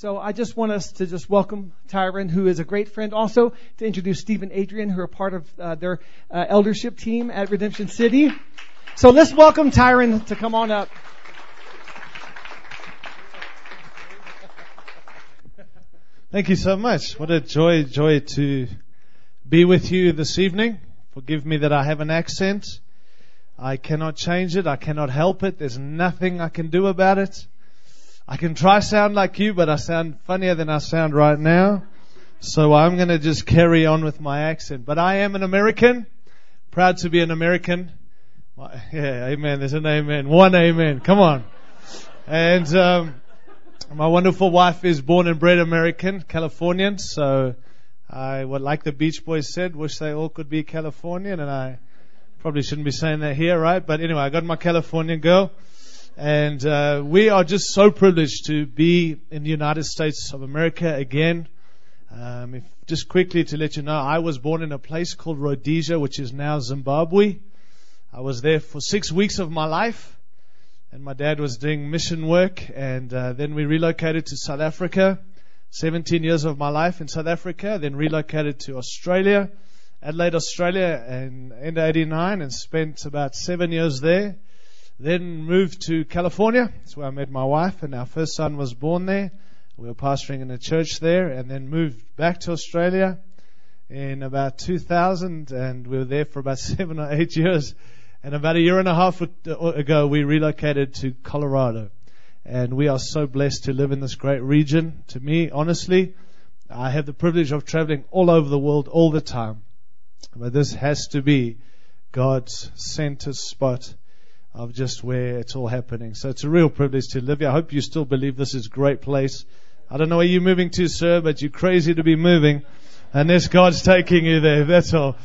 So I just want us to just welcome Tyron, who is a great friend, also to introduce Stephen Adrian, who are part of uh, their uh, eldership team at Redemption City. So let's welcome Tyron to come on up. Thank you so much. What a joy, joy to be with you this evening. Forgive me that I have an accent. I cannot change it. I cannot help it. There's nothing I can do about it. I can try sound like you, but I sound funnier than I sound right now. So I'm going to just carry on with my accent. But I am an American. Proud to be an American. Yeah, amen. There's an amen. One amen. Come on. And, um, my wonderful wife is born and bred American, Californian. So I like the Beach Boys said, wish they all could be Californian. And I probably shouldn't be saying that here, right? But anyway, I got my Californian girl. And uh, we are just so privileged to be in the United States of America again. Um, if, just quickly to let you know, I was born in a place called Rhodesia, which is now Zimbabwe. I was there for six weeks of my life, and my dad was doing mission work, and uh, then we relocated to South Africa. 17 years of my life in South Africa, then relocated to Australia, Adelaide, Australia, in end 89, and spent about seven years there. Then moved to California. That's where I met my wife, and our first son was born there. We were pastoring in a church there, and then moved back to Australia in about 2000, and we were there for about seven or eight years. And about a year and a half uh, ago, we relocated to Colorado. And we are so blessed to live in this great region. To me, honestly, I have the privilege of traveling all over the world all the time. But this has to be God's center spot of just where it's all happening. So it's a real privilege to live here. I hope you still believe this is a great place. I don't know where you're moving to, sir, but you're crazy to be moving. Unless God's taking you there, that's all.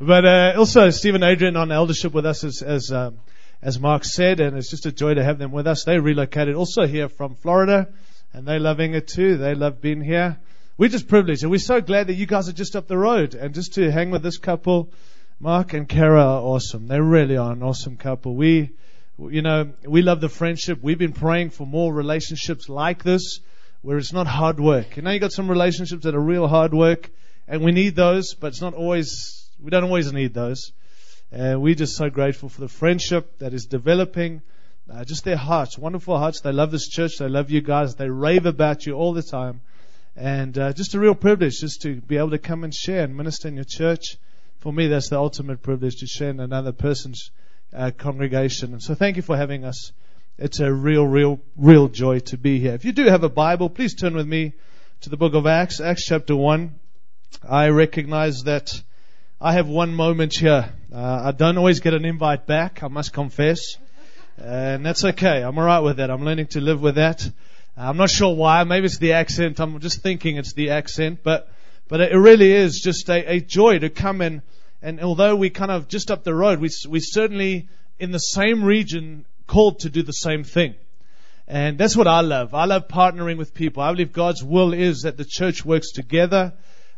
But uh, also, Stephen Adrian on eldership with us, as as, um, as Mark said, and it's just a joy to have them with us. They relocated also here from Florida, and they're loving it too. They love being here. We're just privileged, and we're so glad that you guys are just up the road, and just to hang with this couple. Mark and Kara are awesome. They really are an awesome couple. We, you know, we love the friendship. We've been praying for more relationships like this, where it's not hard work. You know, you got some relationships that are real hard work, and we need those, but it's not always, we don't always need those. And we're just so grateful for the friendship that is developing. Uh, just their hearts, wonderful hearts. They love this church. They love you guys. They rave about you all the time. And uh, just a real privilege just to be able to come and share and minister in your church for me, that's the ultimate privilege to share in another person's uh, congregation. And so thank you for having us. It's a real, real, real joy to be here. If you do have a Bible, please turn with me to the book of Acts, Acts chapter 1. I recognize that I have one moment here. Uh, I don't always get an invite back, I must confess. And that's okay. I'm alright with that. I'm learning to live with that. I'm not sure why. Maybe it's the accent. I'm just thinking it's the accent, but but it really is just a, a joy to come in. And although we kind of just up the road, we, we certainly in the same region called to do the same thing. And that's what I love. I love partnering with people. I believe God's will is that the church works together,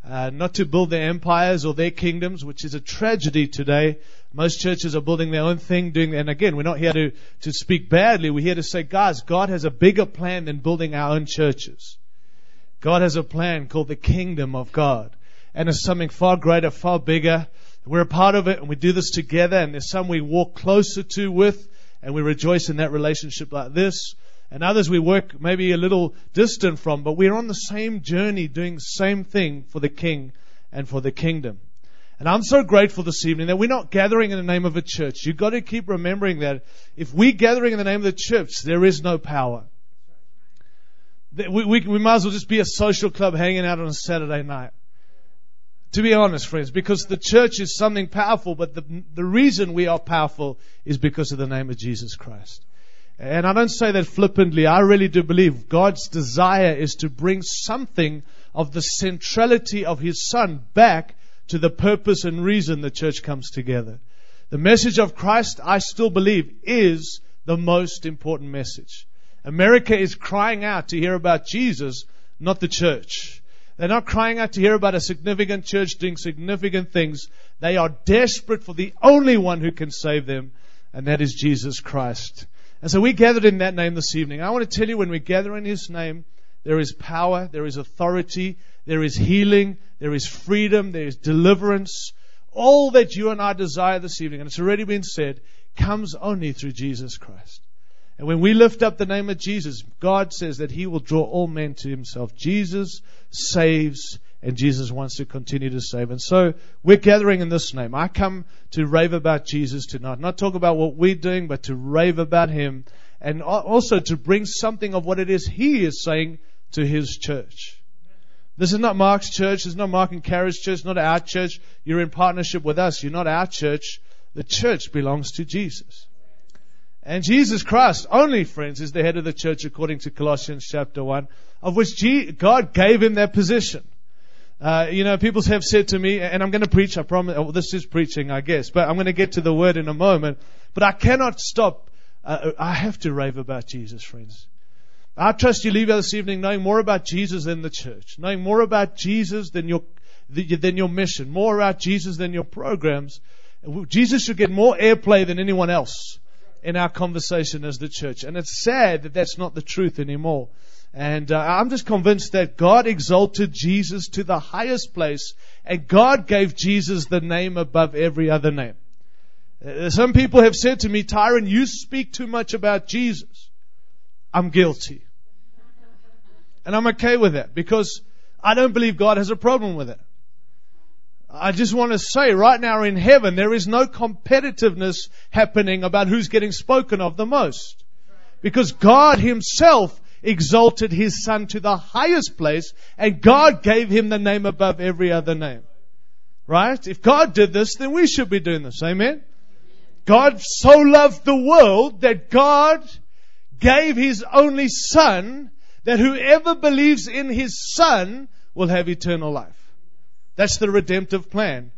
uh, not to build their empires or their kingdoms, which is a tragedy today. Most churches are building their own thing, doing, and again, we're not here to, to speak badly. We're here to say, guys, God has a bigger plan than building our own churches. God has a plan called the kingdom of God. And it's something far greater, far bigger. We're a part of it and we do this together and there's some we walk closer to with and we rejoice in that relationship like this. And others we work maybe a little distant from, but we're on the same journey doing the same thing for the King and for the kingdom. And I'm so grateful this evening that we're not gathering in the name of a church. You've got to keep remembering that if we're gathering in the name of the church, there is no power. We, we, we might as well just be a social club hanging out on a Saturday night. To be honest, friends, because the church is something powerful, but the, the reason we are powerful is because of the name of Jesus Christ. And I don't say that flippantly. I really do believe God's desire is to bring something of the centrality of His Son back to the purpose and reason the church comes together. The message of Christ, I still believe, is the most important message. America is crying out to hear about Jesus, not the church. They're not crying out to hear about a significant church doing significant things. They are desperate for the only one who can save them, and that is Jesus Christ. And so we gathered in that name this evening. I want to tell you when we gather in His name, there is power, there is authority, there is healing, there is freedom, there is deliverance. All that you and I desire this evening, and it's already been said, comes only through Jesus Christ. And when we lift up the name of Jesus, God says that He will draw all men to Himself. Jesus saves, and Jesus wants to continue to save. And so we're gathering in this name. I come to rave about Jesus tonight. Not talk about what we're doing, but to rave about Him. And also to bring something of what it is He is saying to His church. This is not Mark's church. This is not Mark and Kara's church. Not our church. You're in partnership with us. You're not our church. The church belongs to Jesus. And Jesus Christ only, friends, is the head of the church according to Colossians chapter 1, of which God gave him that position. Uh, you know, people have said to me, and I'm going to preach, I promise, this is preaching, I guess, but I'm going to get to the word in a moment, but I cannot stop. Uh, I have to rave about Jesus, friends. I trust you leave here this evening knowing more about Jesus than the church, knowing more about Jesus than your, than your mission, more about Jesus than your programs. Jesus should get more airplay than anyone else in our conversation as the church. And it's sad that that's not the truth anymore. And uh, I'm just convinced that God exalted Jesus to the highest place, and God gave Jesus the name above every other name. Uh, some people have said to me, Tyron, you speak too much about Jesus. I'm guilty. And I'm okay with that because I don't believe God has a problem with it. I just want to say right now in heaven, there is no competitiveness happening about who's getting spoken of the most. Because God himself exalted his son to the highest place and God gave him the name above every other name. Right? If God did this, then we should be doing this. Amen? God so loved the world that God gave his only son that whoever believes in his son will have eternal life. That's the redemptive plan.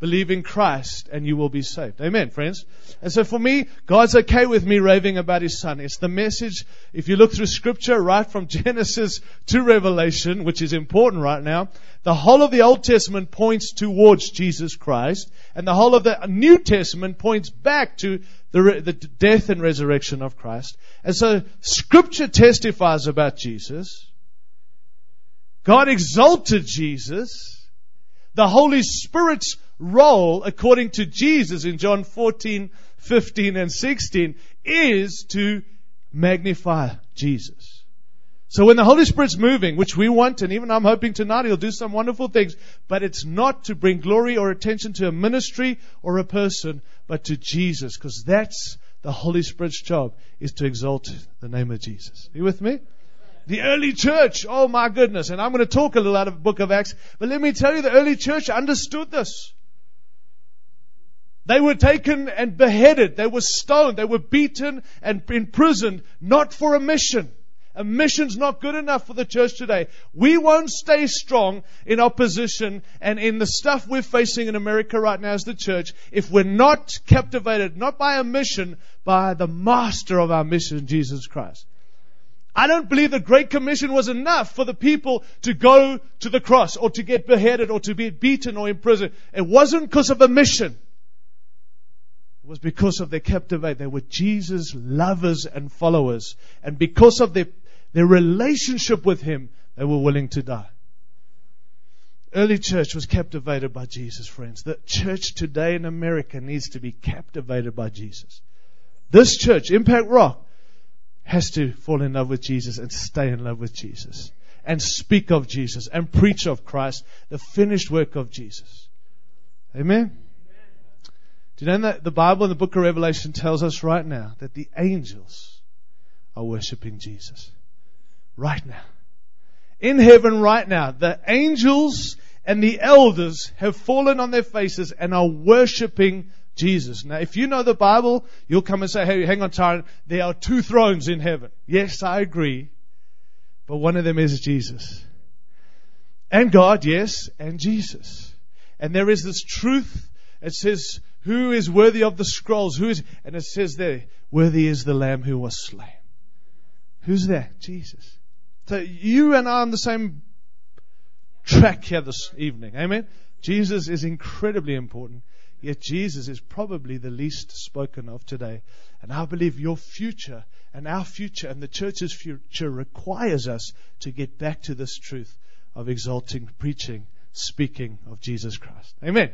Believe in Christ and you will be saved. Amen, friends. And so for me, God's okay with me raving about His Son. It's the message, if you look through scripture, right from Genesis to Revelation, which is important right now, the whole of the Old Testament points towards Jesus Christ, and the whole of the New Testament points back to the, the death and resurrection of Christ. And so scripture testifies about Jesus. God exalted Jesus the Holy Spirit's role, according to Jesus in John 14, 15, and 16, is to magnify Jesus. So when the Holy Spirit's moving, which we want, and even I'm hoping tonight He'll do some wonderful things, but it's not to bring glory or attention to a ministry or a person, but to Jesus, because that's the Holy Spirit's job, is to exalt the name of Jesus. Are you with me? The early church, oh my goodness, and I'm going to talk a little out of the book of Acts, but let me tell you, the early church understood this. They were taken and beheaded. They were stoned. They were beaten and imprisoned, not for a mission. A mission's not good enough for the church today. We won't stay strong in opposition and in the stuff we're facing in America right now as the church if we're not captivated, not by a mission, by the master of our mission, Jesus Christ. I don't believe the Great Commission was enough for the people to go to the cross or to get beheaded or to be beaten or imprisoned. It wasn't because of a mission. It was because of their captivate. They were Jesus' lovers and followers. And because of their, their relationship with Him, they were willing to die. Early church was captivated by Jesus, friends. The church today in America needs to be captivated by Jesus. This church, Impact Rock, has to fall in love with Jesus and stay in love with Jesus and speak of Jesus and preach of Christ, the finished work of Jesus. Amen? Do you know that the Bible in the book of Revelation tells us right now that the angels are worshiping Jesus? Right now. In heaven right now, the angels and the elders have fallen on their faces and are worshiping Jesus. Now, if you know the Bible, you'll come and say, hey, hang on, Tyron, there are two thrones in heaven. Yes, I agree. But one of them is Jesus. And God, yes, and Jesus. And there is this truth. It says, who is worthy of the scrolls? Who is, and it says there, worthy is the lamb who was slain. Who's that? Jesus. So you and I are on the same track here this evening. Amen. Jesus is incredibly important. Yet Jesus is probably the least spoken of today. And I believe your future and our future and the church's future requires us to get back to this truth of exalting, preaching, speaking of Jesus Christ. Amen.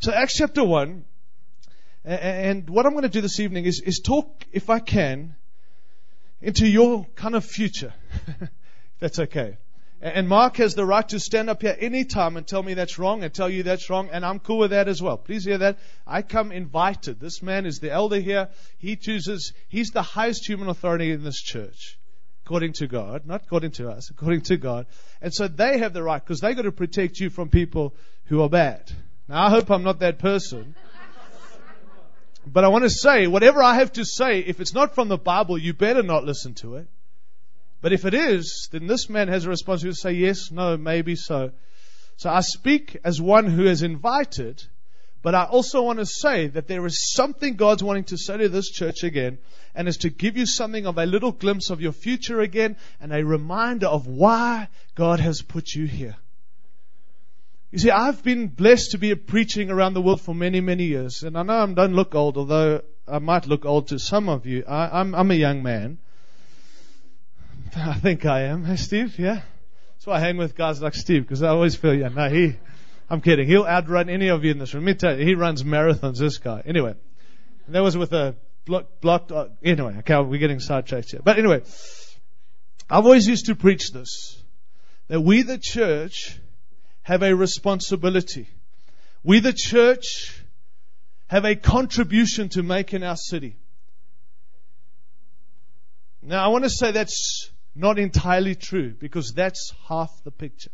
So Acts chapter 1, and what I'm going to do this evening is, is talk, if I can, into your kind of future. if that's okay. And Mark has the right to stand up here anytime and tell me that's wrong and tell you that's wrong, and I'm cool with that as well. Please hear that. I come invited. This man is the elder here. He chooses, he's the highest human authority in this church, according to God, not according to us, according to God. And so they have the right, because they've got to protect you from people who are bad. Now I hope I'm not that person. But I want to say, whatever I have to say, if it's not from the Bible, you better not listen to it. But if it is, then this man has a responsibility to say yes, no, maybe so. So I speak as one who is invited, but I also want to say that there is something God's wanting to say to this church again, and is to give you something of a little glimpse of your future again, and a reminder of why God has put you here. You see, I've been blessed to be preaching around the world for many, many years, and I know I don't look old, although I might look old to some of you. I, I'm a young man. I think I am. Hey, Steve? Yeah? That's why I hang with guys like Steve, because I always feel, yeah, no, he, I'm kidding. He'll outrun any of you in this room. Let me tell you, he runs marathons, this guy. Anyway, that was with a block, blocked, uh, anyway, okay, we're getting sidetracked here. But anyway, I've always used to preach this, that we the church have a responsibility. We the church have a contribution to make in our city. Now I want to say that's not entirely true because that's half the picture.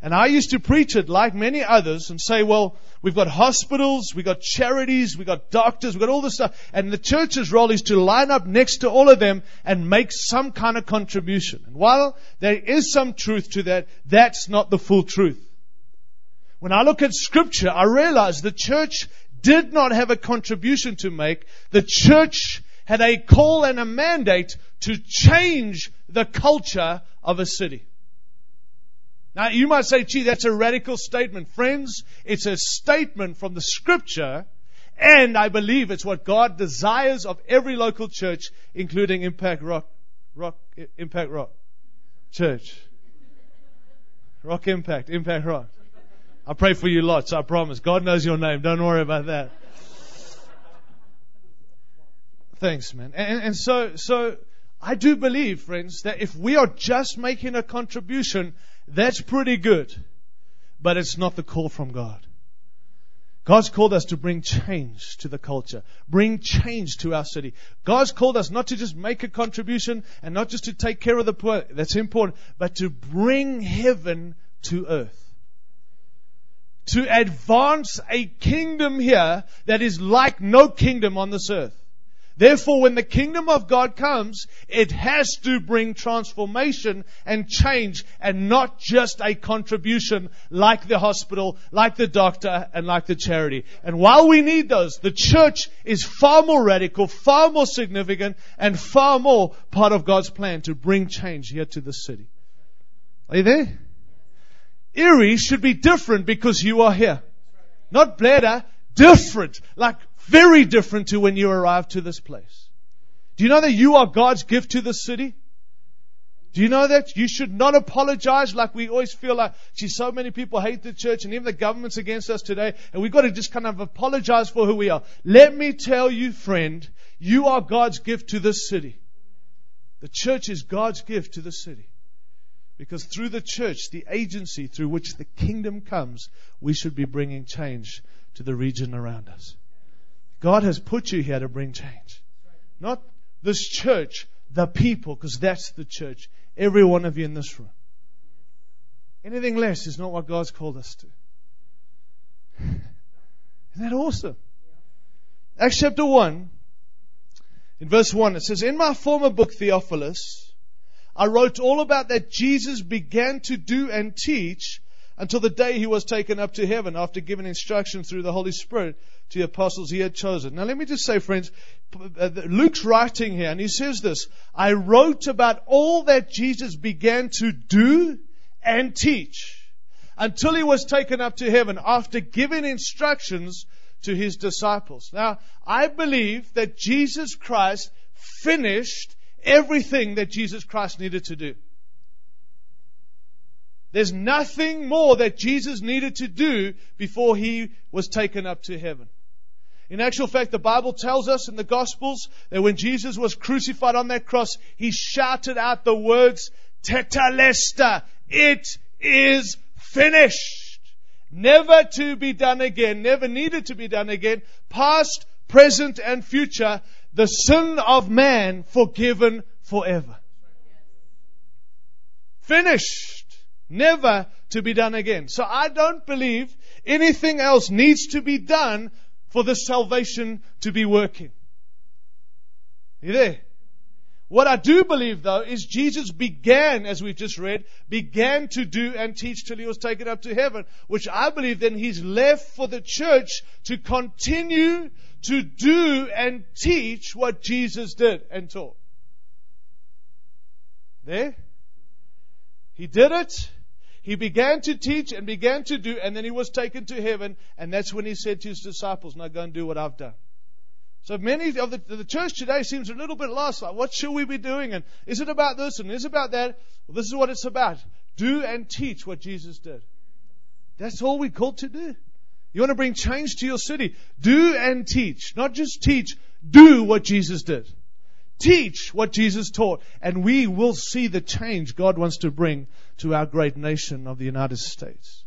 And I used to preach it like many others and say, well, we've got hospitals, we've got charities, we've got doctors, we've got all this stuff. And the church's role is to line up next to all of them and make some kind of contribution. And while there is some truth to that, that's not the full truth. When I look at scripture, I realize the church did not have a contribution to make. The church had a call and a mandate to change the culture of a city. Now you might say, gee, that's a radical statement. Friends, it's a statement from the scripture, and I believe it's what God desires of every local church, including Impact Rock, Rock, Impact Rock Church. Rock Impact, Impact Rock. I pray for you lots, I promise. God knows your name. Don't worry about that. Thanks, man. And, and so, so I do believe, friends, that if we are just making a contribution, that's pretty good. But it's not the call from God. God's called us to bring change to the culture, bring change to our city. God's called us not to just make a contribution and not just to take care of the poor, that's important, but to bring heaven to earth. To advance a kingdom here that is like no kingdom on this earth. Therefore, when the kingdom of God comes, it has to bring transformation and change and not just a contribution like the hospital, like the doctor, and like the charity. And while we need those, the church is far more radical, far more significant, and far more part of God's plan to bring change here to the city. Are you there? Erie should be different because you are here. Not Bleda, different. Like very different to when you arrived to this place. Do you know that you are God's gift to the city? Do you know that? You should not apologize like we always feel like, gee, so many people hate the church and even the government's against us today and we've got to just kind of apologize for who we are. Let me tell you, friend, you are God's gift to this city. The church is God's gift to the city. Because through the church, the agency through which the kingdom comes, we should be bringing change to the region around us. God has put you here to bring change. Not this church, the people, because that's the church. Every one of you in this room. Anything less is not what God's called us to. Isn't that awesome? Acts chapter 1, in verse 1, it says, In my former book, Theophilus, I wrote all about that Jesus began to do and teach until the day he was taken up to heaven after giving instruction through the Holy Spirit to the apostles he had chosen. Now let me just say, friends, Luke's writing here and he says this, I wrote about all that Jesus began to do and teach until he was taken up to heaven after giving instructions to his disciples. Now, I believe that Jesus Christ finished everything that Jesus Christ needed to do. There's nothing more that Jesus needed to do before he was taken up to heaven. In actual fact, the Bible tells us in the Gospels that when Jesus was crucified on that cross, he shouted out the words, Tetelestai, it is finished. Never to be done again, never needed to be done again, past, present, and future, the sin of man forgiven forever. Finished. Never to be done again. So I don't believe anything else needs to be done for the salvation to be working. You there? What I do believe though is Jesus began, as we've just read, began to do and teach till he was taken up to heaven, which I believe then he's left for the church to continue to do and teach what Jesus did and taught. There? He did it. He began to teach and began to do, and then he was taken to heaven, and that's when he said to his disciples, Now go and do what I've done. So many of the, the church today seems a little bit lost. Like, what should we be doing? And is it about this and is it about that? Well, this is what it's about. Do and teach what Jesus did. That's all we're called to do. You want to bring change to your city? Do and teach. Not just teach, do what Jesus did. Teach what Jesus taught, and we will see the change God wants to bring to our great nation of the United States.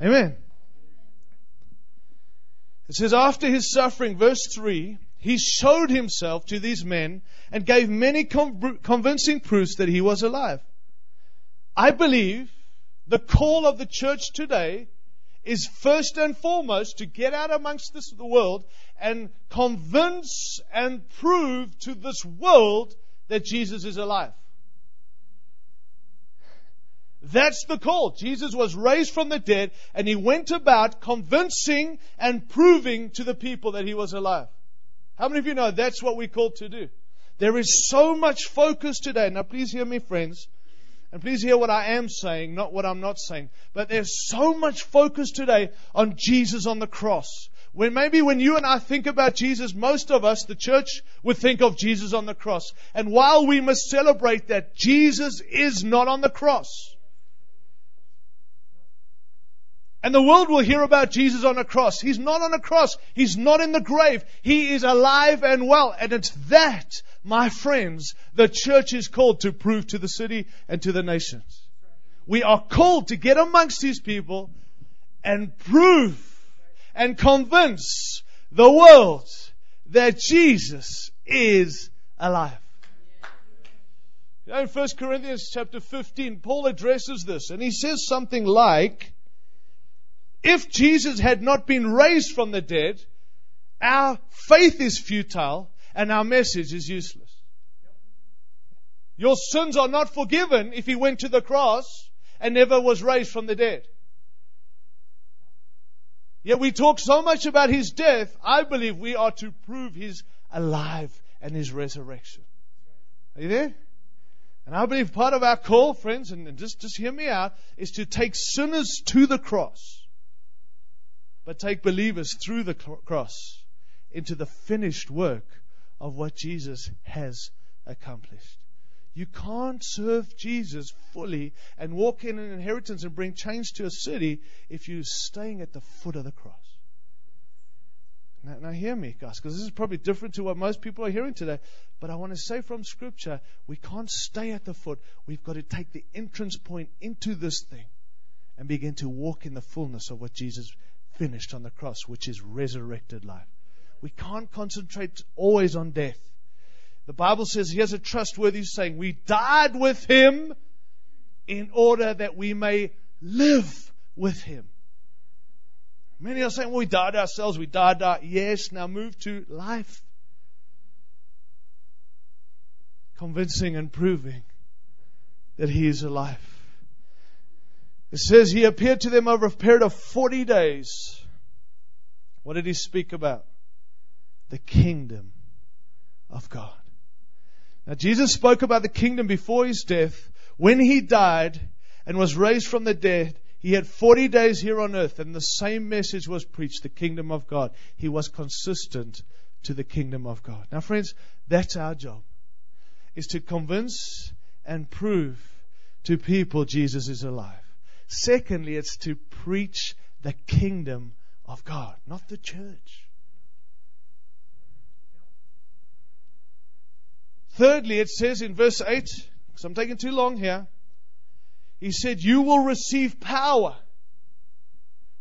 Amen. It says, after his suffering, verse 3, he showed himself to these men and gave many convincing proofs that he was alive. I believe the call of the church today is first and foremost to get out amongst this, the world and convince and prove to this world that Jesus is alive. That's the call. Jesus was raised from the dead and he went about convincing and proving to the people that he was alive. How many of you know that's what we're called to do? There is so much focus today. Now please hear me friends. And please hear what I am saying, not what I'm not saying. But there's so much focus today on Jesus on the cross. When maybe when you and I think about Jesus, most of us, the church, would think of Jesus on the cross. And while we must celebrate that Jesus is not on the cross, and the world will hear about Jesus on a cross. He's not on a cross. He's not in the grave. He is alive and well. And it's that, my friends, the church is called to prove to the city and to the nations. We are called to get amongst these people and prove and convince the world that Jesus is alive. in 1 Corinthians chapter 15, Paul addresses this and he says something like, if Jesus had not been raised from the dead, our faith is futile and our message is useless. Your sins are not forgiven if he went to the cross and never was raised from the dead. Yet we talk so much about his death, I believe we are to prove his alive and his resurrection. Are you there? And I believe part of our call, friends, and just, just hear me out, is to take sinners to the cross but take believers through the cross into the finished work of what Jesus has accomplished. You can't serve Jesus fully and walk in an inheritance and bring change to a city if you're staying at the foot of the cross. Now, now hear me, guys, because this is probably different to what most people are hearing today. But I want to say from Scripture, we can't stay at the foot. We've got to take the entrance point into this thing and begin to walk in the fullness of what Jesus finished on the cross, which is resurrected life. We can't concentrate always on death. The Bible says, here's a trustworthy saying, we died with him in order that we may live with him. Many are saying, well, we died ourselves, we died our, yes, now move to life. Convincing and proving that he is alive. It says he appeared to them over a period of 40 days. What did he speak about? The kingdom of God. Now Jesus spoke about the kingdom before his death. When he died and was raised from the dead, he had 40 days here on earth and the same message was preached, the kingdom of God. He was consistent to the kingdom of God. Now, friends, that's our job, is to convince and prove to people Jesus is alive. Secondly, it's to preach the kingdom of God, not the church. Thirdly, it says in verse 8, because I'm taking too long here, he said, You will receive power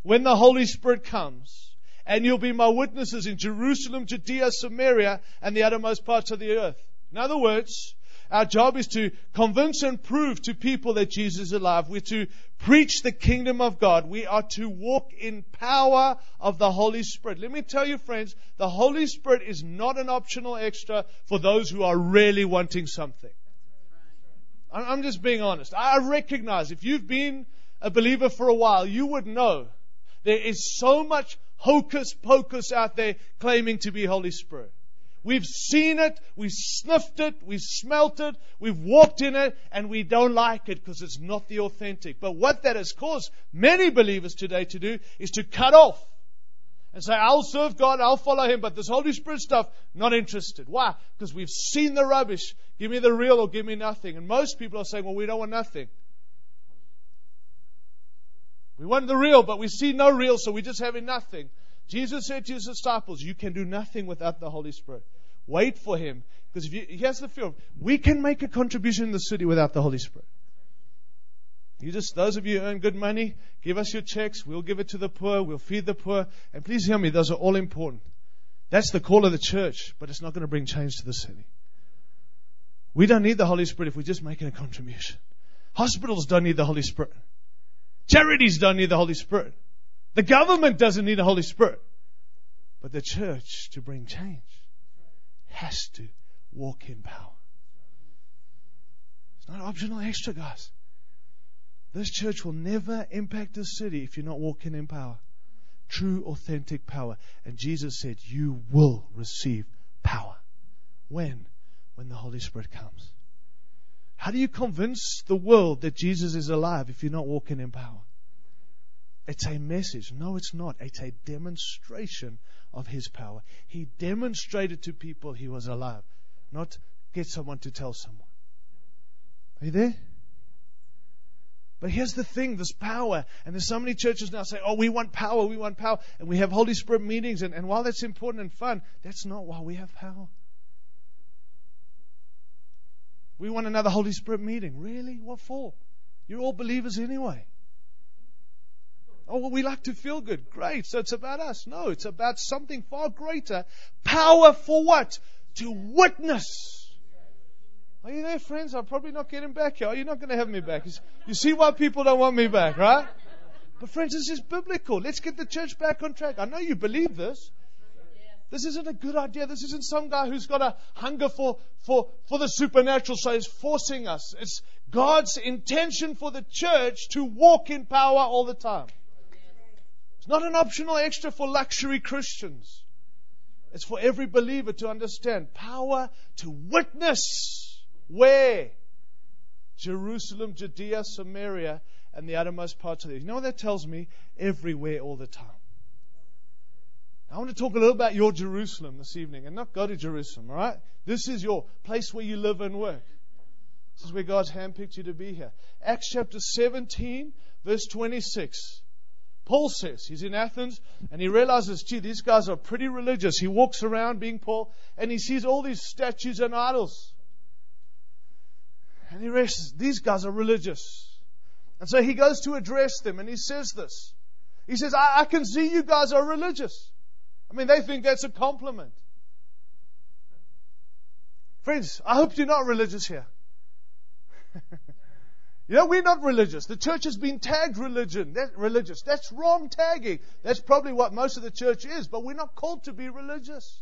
when the Holy Spirit comes, and you'll be my witnesses in Jerusalem, Judea, Samaria, and the uttermost parts of the earth. In other words, our job is to convince and prove to people that Jesus is alive. We're to preach the kingdom of God. We are to walk in power of the Holy Spirit. Let me tell you, friends, the Holy Spirit is not an optional extra for those who are really wanting something. I'm just being honest. I recognize if you've been a believer for a while, you would know there is so much hocus pocus out there claiming to be Holy Spirit. We've seen it, we've sniffed it, we've smelt it, we've walked in it, and we don't like it because it's not the authentic. But what that has caused many believers today to do is to cut off and say, I'll serve God, I'll follow Him, but this Holy Spirit stuff, not interested. Why? Because we've seen the rubbish. Give me the real or give me nothing. And most people are saying, well, we don't want nothing. We want the real, but we see no real, so we're just having nothing. Jesus said to his disciples, You can do nothing without the Holy Spirit. Wait for him. Because if you, here's the feel we can make a contribution in the city without the Holy Spirit. You just, those of you who earn good money, give us your checks. We'll give it to the poor. We'll feed the poor. And please hear me, those are all important. That's the call of the church, but it's not going to bring change to the city. We don't need the Holy Spirit if we're just making a contribution. Hospitals don't need the Holy Spirit. Charities don't need the Holy Spirit. The government doesn't need the Holy Spirit. But the church, to bring change, has to walk in power. It's not optional extra, guys. This church will never impact the city if you're not walking in power. True, authentic power. And Jesus said, You will receive power. When? When the Holy Spirit comes. How do you convince the world that Jesus is alive if you're not walking in power? It's a message. No, it's not. It's a demonstration of His power. He demonstrated to people He was alive, not get someone to tell someone. Are you there? But here's the thing this power, and there's so many churches now say, oh, we want power, we want power. And we have Holy Spirit meetings, and, and while that's important and fun, that's not why we have power. We want another Holy Spirit meeting. Really? What for? You're all believers anyway. Oh, well, we like to feel good. Great. So it's about us. No, it's about something far greater. Power for what? To witness. Are you there, friends? I'm probably not getting back here. Are You're not going to have me back. You see why people don't want me back, right? But friends, this is biblical. Let's get the church back on track. I know you believe this. This isn't a good idea. This isn't some guy who's got a hunger for, for, for the supernatural, so he's forcing us. It's God's intention for the church to walk in power all the time. It's not an optional extra for luxury Christians. It's for every believer to understand power to witness. Where? Jerusalem, Judea, Samaria, and the uttermost parts of the earth. You know what that tells me? Everywhere, all the time. I want to talk a little about your Jerusalem this evening and not go to Jerusalem, all right? This is your place where you live and work. This is where God's handpicked you to be here. Acts chapter 17, verse 26. Paul says he's in Athens and he realizes, gee, these guys are pretty religious. He walks around being Paul and he sees all these statues and idols. And he realizes these guys are religious. And so he goes to address them and he says this. He says, I, I can see you guys are religious. I mean, they think that's a compliment. Friends, I hope you're not religious here. You know, we're not religious. The church has been tagged religion, that, religious. That's wrong tagging. That's probably what most of the church is, but we're not called to be religious.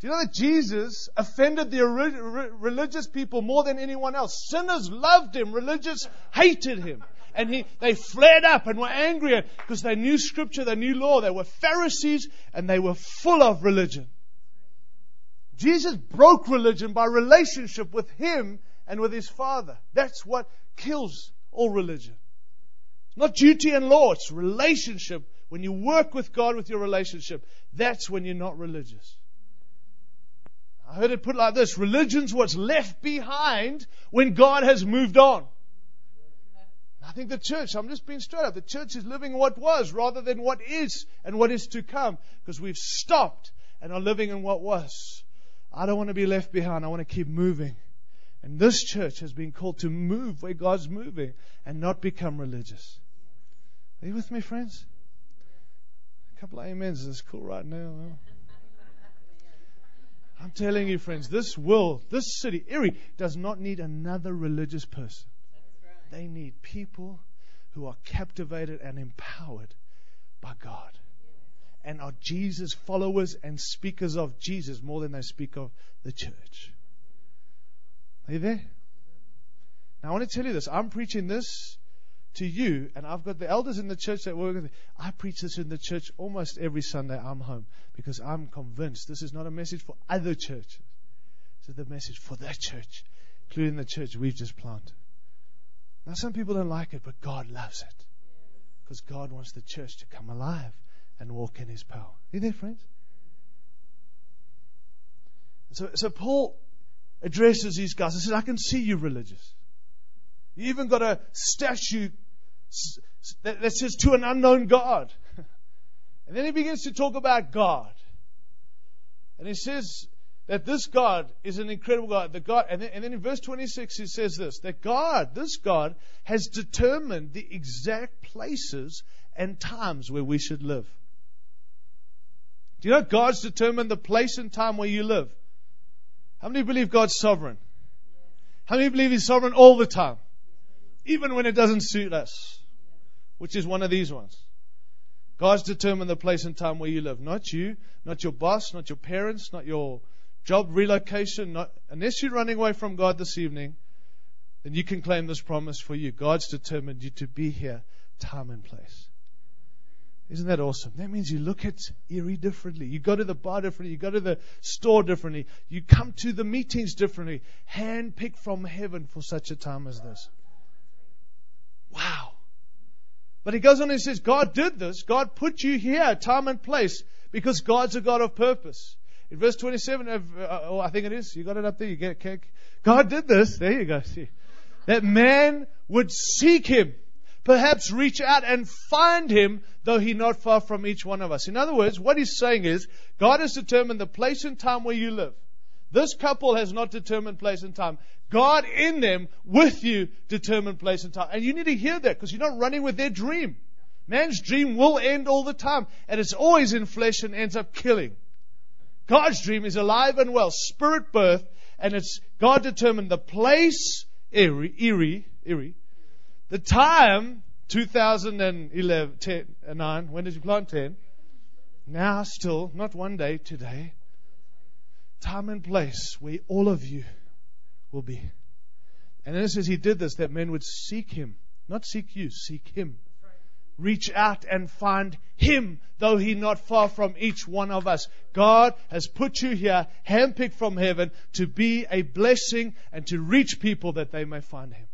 Do you know that Jesus offended the religious people more than anyone else? Sinners loved him, religious hated him. And he, they flared up and were angry because they knew scripture, they knew law. They were Pharisees and they were full of religion. Jesus broke religion by relationship with him and with his Father. That's what kills all religion. It's not duty and law, it's relationship when you work with God with your relationship, that's when you're not religious. I heard it put like this religion's what's left behind when God has moved on. I think the church, I'm just being straight up, the church is living what was rather than what is and what is to come because we've stopped and are living in what was. I don't want to be left behind. I want to keep moving. And this church has been called to move where God's moving and not become religious. Are you with me, friends? A couple of amens is cool right now. I'm telling you, friends, this world, this city, Erie, does not need another religious person. They need people who are captivated and empowered by God and are Jesus followers and speakers of Jesus more than they speak of the church. Are you there? Now I want to tell you this. I'm preaching this to you, and I've got the elders in the church that work with me. I preach this in the church almost every Sunday I'm home because I'm convinced this is not a message for other churches. This is the message for that church, including the church we've just planted. Now some people don't like it, but God loves it. Because God wants the church to come alive and walk in his power. Are you there, friends? So, so Paul addresses these guys and says, I can see you religious. You even got a statue that, says to an unknown God. And then he begins to talk about God. And he says that this God is an incredible God. The God and then, and then in verse 26 he says this that God, this God, has determined the exact places and times where we should live. Do you know God's determined the place and time where you live? How many believe God's sovereign? How many believe He's sovereign all the time? Even when it doesn't suit us, which is one of these ones. God's determined the place and time where you live. Not you, not your boss, not your parents, not your job relocation. Not, unless you're running away from God this evening, then you can claim this promise for you. God's determined you to be here, time and place. Isn't that awesome? That means you look at Erie differently. You go to the bar differently. You go to the store differently. You come to the meetings differently. Handpicked from heaven for such a time as this. Wow. But he goes on and says, God did this. God put you here, time and place, because God's a God of purpose. In verse 27, uh, oh, I think it is. You got it up there. You get it. Okay. God did this. There you go. See. That man would seek him perhaps reach out and find him, though he not far from each one of us. In other words, what he's saying is, God has determined the place and time where you live. This couple has not determined place and time. God in them, with you, determined place and time. And you need to hear that because you're not running with their dream. Man's dream will end all the time, and it's always in flesh and ends up killing. God's dream is alive and well, spirit birth, and it's God determined the place, Erie, Erie, Erie, the time, 2011, 10, uh, 9, when did you plant 10? Now, still, not one day, today. Time and place where all of you will be. And then it says he did this, that men would seek him. Not seek you, seek him. Reach out and find him, though he not far from each one of us. God has put you here, handpicked from heaven, to be a blessing and to reach people that they may find him.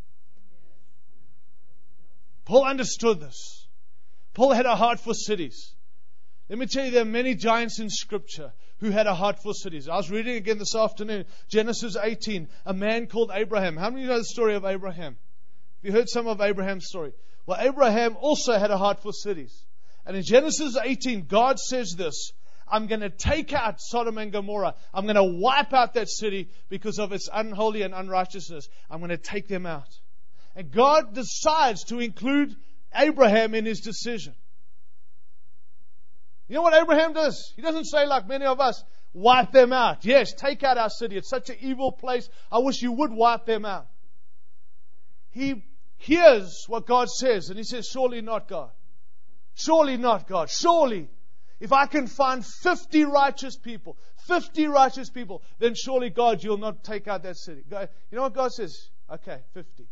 Paul understood this. Paul had a heart for cities. Let me tell you, there are many giants in Scripture who had a heart for cities. I was reading again this afternoon, Genesis 18, a man called Abraham. How many know the story of Abraham? Have you heard some of Abraham's story? Well, Abraham also had a heart for cities. And in Genesis 18, God says this I'm going to take out Sodom and Gomorrah. I'm going to wipe out that city because of its unholy and unrighteousness. I'm going to take them out. And God decides to include Abraham in his decision. You know what Abraham does? He doesn't say, like many of us, wipe them out. Yes, take out our city. It's such an evil place. I wish you would wipe them out. He hears what God says and he says, Surely not, God. Surely not, God. Surely. If I can find 50 righteous people, 50 righteous people, then surely, God, you'll not take out that city. You know what God says? Okay, 50.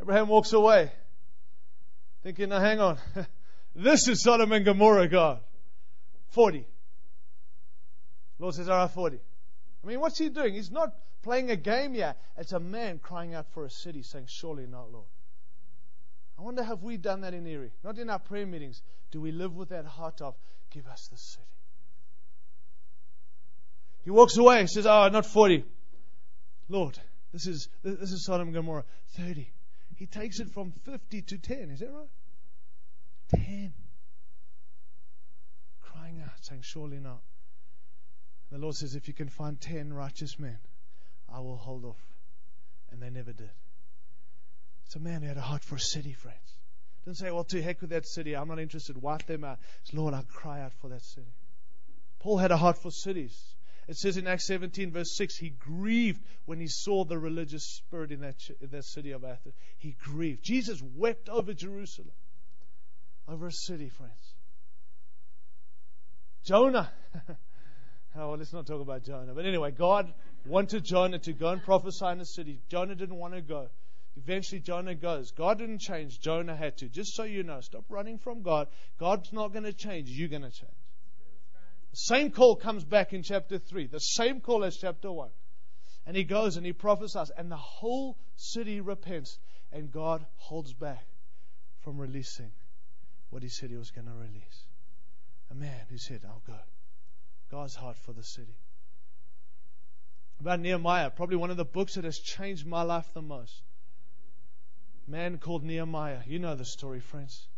Abraham walks away, thinking, now hang on. this is Sodom and Gomorrah, God. 40. Lord says, all right, 40. I mean, what's he doing? He's not playing a game here. It's a man crying out for a city saying, surely not, Lord. I wonder have we done that in Erie? Not in our prayer meetings. Do we live with that heart of, give us the city? He walks away, says, Oh, not 40. Lord, this is, this is Sodom and Gomorrah. 30. He takes it from 50 to 10. Is that right? 10. Crying out, saying, Surely not. The Lord says, If you can find 10 righteous men, I will hold off. And they never did. It's a man who had a heart for a city, friends. Didn't say, Well, to heck with that city. I'm not interested. Wipe them out. It's, Lord, I cry out for that city. Paul had a heart for cities. It says in Acts 17, verse 6, he grieved when he saw the religious spirit in that, in that city of Athens. He grieved. Jesus wept over Jerusalem, over a city, friends. Jonah. oh, well, let's not talk about Jonah. But anyway, God wanted Jonah to go and prophesy in the city. Jonah didn't want to go. Eventually, Jonah goes. God didn't change. Jonah had to. Just so you know, stop running from God. God's not going to change. You're going to change. The same call comes back in chapter 3, the same call as chapter 1. And he goes and he prophesies, and the whole city repents, and God holds back from releasing what he said he was going to release. A man who said, I'll go. God's heart for the city. About Nehemiah, probably one of the books that has changed my life the most. Man called Nehemiah. You know the story, friends.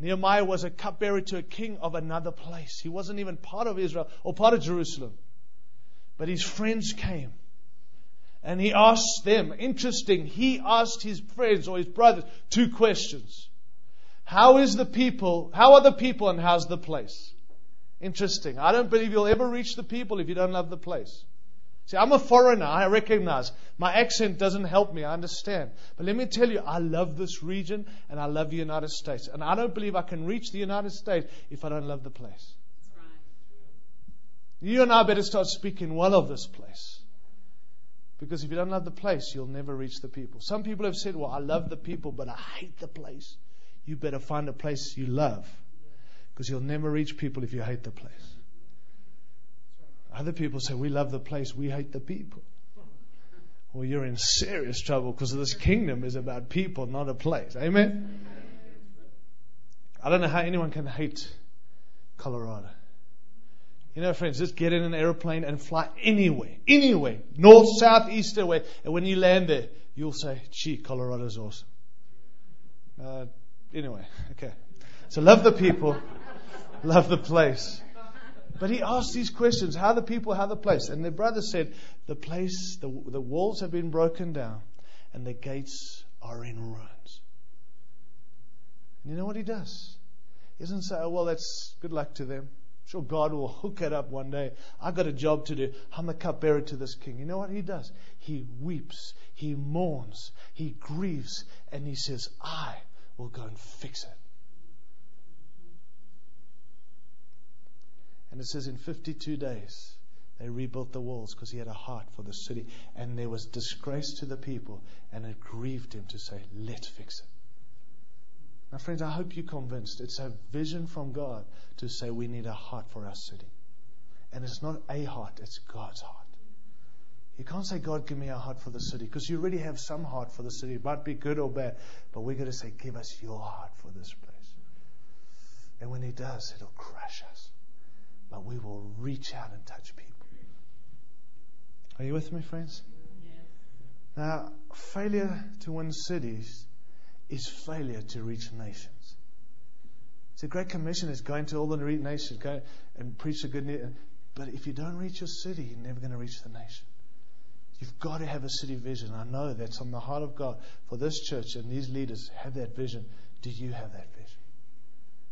Nehemiah was a cupbearer to a king of another place. He wasn't even part of Israel or part of Jerusalem. But his friends came. And he asked them, interesting, he asked his friends or his brothers two questions. How is the people, how are the people and how's the place? Interesting. I don't believe you'll ever reach the people if you don't love the place. See, I'm a foreigner. I recognize my accent doesn't help me. I understand. But let me tell you, I love this region and I love the United States. And I don't believe I can reach the United States if I don't love the place. You and I better start speaking well of this place. Because if you don't love the place, you'll never reach the people. Some people have said, Well, I love the people, but I hate the place. You better find a place you love. Because you'll never reach people if you hate the place. Other people say, We love the place, we hate the people. Well, you're in serious trouble because this kingdom is about people, not a place. Amen? I don't know how anyone can hate Colorado. You know, friends, just get in an airplane and fly anywhere, anywhere, north, south, east, away. And when you land there, you'll say, gee, Colorado's awesome. Uh, anyway, okay. So love the people, love the place. But he asked these questions how the people, how the place. And the brother said, The place, the, the walls have been broken down, and the gates are in ruins. And you know what he does? He doesn't say, Oh, well, that's good luck to them. Sure God will hook it up one day. I've got a job to do. I'm the cupbearer to this king. You know what he does? He weeps, he mourns, he grieves, and he says, I will go and fix it. And it says in 52 days, they rebuilt the walls because he had a heart for the city. And there was disgrace to the people, and it grieved him to say, Let's fix it. Now, friends, I hope you're convinced it's a vision from God to say we need a heart for our city. And it's not a heart, it's God's heart. You can't say, God, give me a heart for the city, because you already have some heart for the city. It might be good or bad, but we're going to say, give us your heart for this place. And when He does, it'll crush us but we will reach out and touch people. Are you with me, friends? Yes. Now, failure to win cities is failure to reach nations. The Great Commission is going to all the nations, go and preach the good news. But if you don't reach your city, you're never going to reach the nation. You've got to have a city vision. I know that's on the heart of God for this church and these leaders have that vision. Do you have that vision?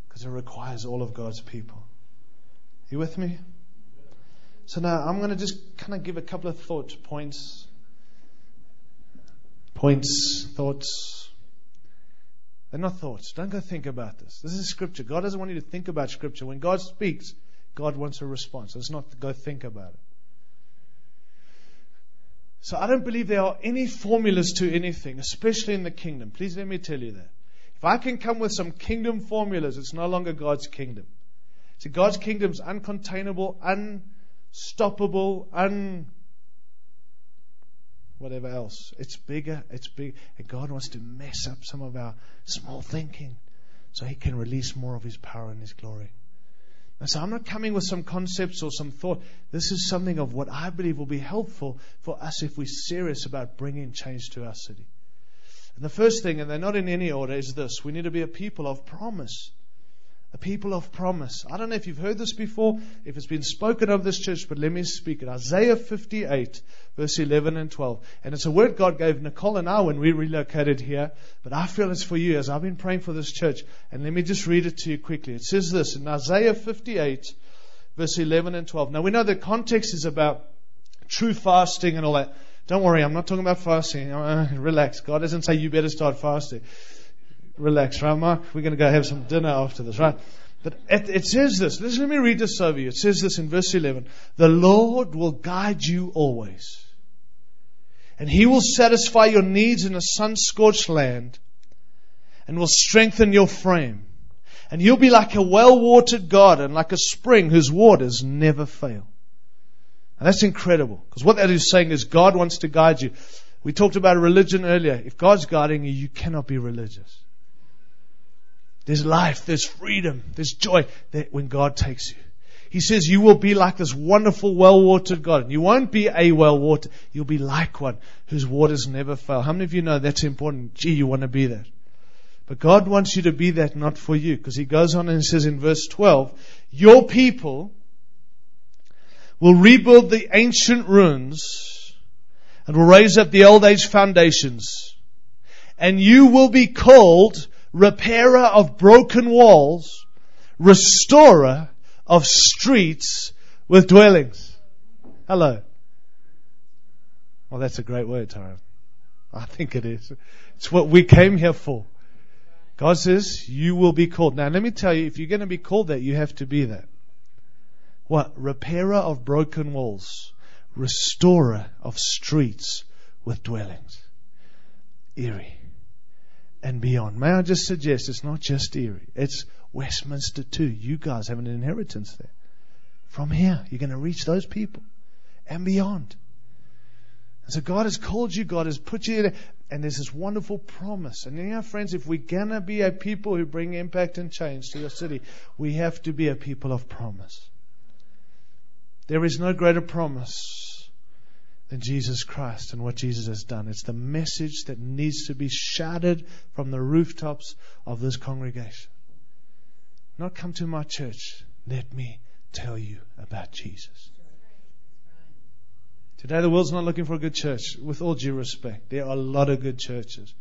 Because it requires all of God's people. You with me? So now I'm going to just kind of give a couple of thought points. Points, thoughts. They're not thoughts. Don't go think about this. This is scripture. God doesn't want you to think about scripture. When God speaks, God wants a response. It's not go think about it. So I don't believe there are any formulas to anything, especially in the kingdom. Please let me tell you that. If I can come with some kingdom formulas, it's no longer God's kingdom. See, God's kingdom is uncontainable, unstoppable, un. whatever else. It's bigger, it's big, and God wants to mess up some of our small thinking so He can release more of His power and His glory. And so I'm not coming with some concepts or some thought. This is something of what I believe will be helpful for us if we're serious about bringing change to our city. And the first thing, and they're not in any order, is this. We need to be a people of promise a people of promise. I don't know if you've heard this before, if it's been spoken of this church, but let me speak it. Isaiah 58, verse 11 and 12. And it's a word God gave Nicole and I when we relocated here, but I feel it's for you as I've been praying for this church. And let me just read it to you quickly. It says this in Isaiah 58, verse 11 and 12. Now we know the context is about true fasting and all that. Don't worry, I'm not talking about fasting. Uh, relax. God doesn't say you better start fasting relax, right, Mark? We're going to go have some dinner after this, right? But it, it says this. Listen, let me read this over you. It says this in verse 11. The Lord will guide you always. And He will satisfy your needs in a sun-scorched land and will strengthen your frame. And you'll be like a well-watered garden, like a spring whose waters never fail. And that's incredible. Because what that is saying is God wants to guide you. We talked about religion earlier. If God's guiding you, you cannot be religious. There's life, there's freedom, there's joy that when God takes you. He says you will be like this wonderful, well-watered garden. You won't be a well-watered, you'll be like one whose waters never fail. How many of you know that's important? Gee, you want to be that. But God wants you to be that, not for you. Because He goes on and says in verse 12, Your people will rebuild the ancient ruins and will raise up the old age foundations. And you will be called repairer of broken walls, restorer of streets with dwellings. Hello. Well, that's a great word, Tyrone. I think it is. It's what we came here for. God says, you will be called. Now, let me tell you, if you're going to be called that, you have to be that. What? Repairer of broken walls, restorer of streets with dwellings. Erie and beyond. May I just suggest it's not just Erie, it's Westminster too. You guys have an inheritance there. From here, you're going to reach those people and beyond. And so God has called you, God has put you there, and there's this wonderful promise. And you know, friends, if we're going to be a people who bring impact and change to your city, we have to be a people of promise. There is no greater promise than Jesus Christ and what Jesus has done. It's the message that needs to be shouted from the rooftops of this congregation. Not come to my church. Let me tell you about Jesus. Today, the world's not looking for a good church, with all due respect. There are a lot of good churches,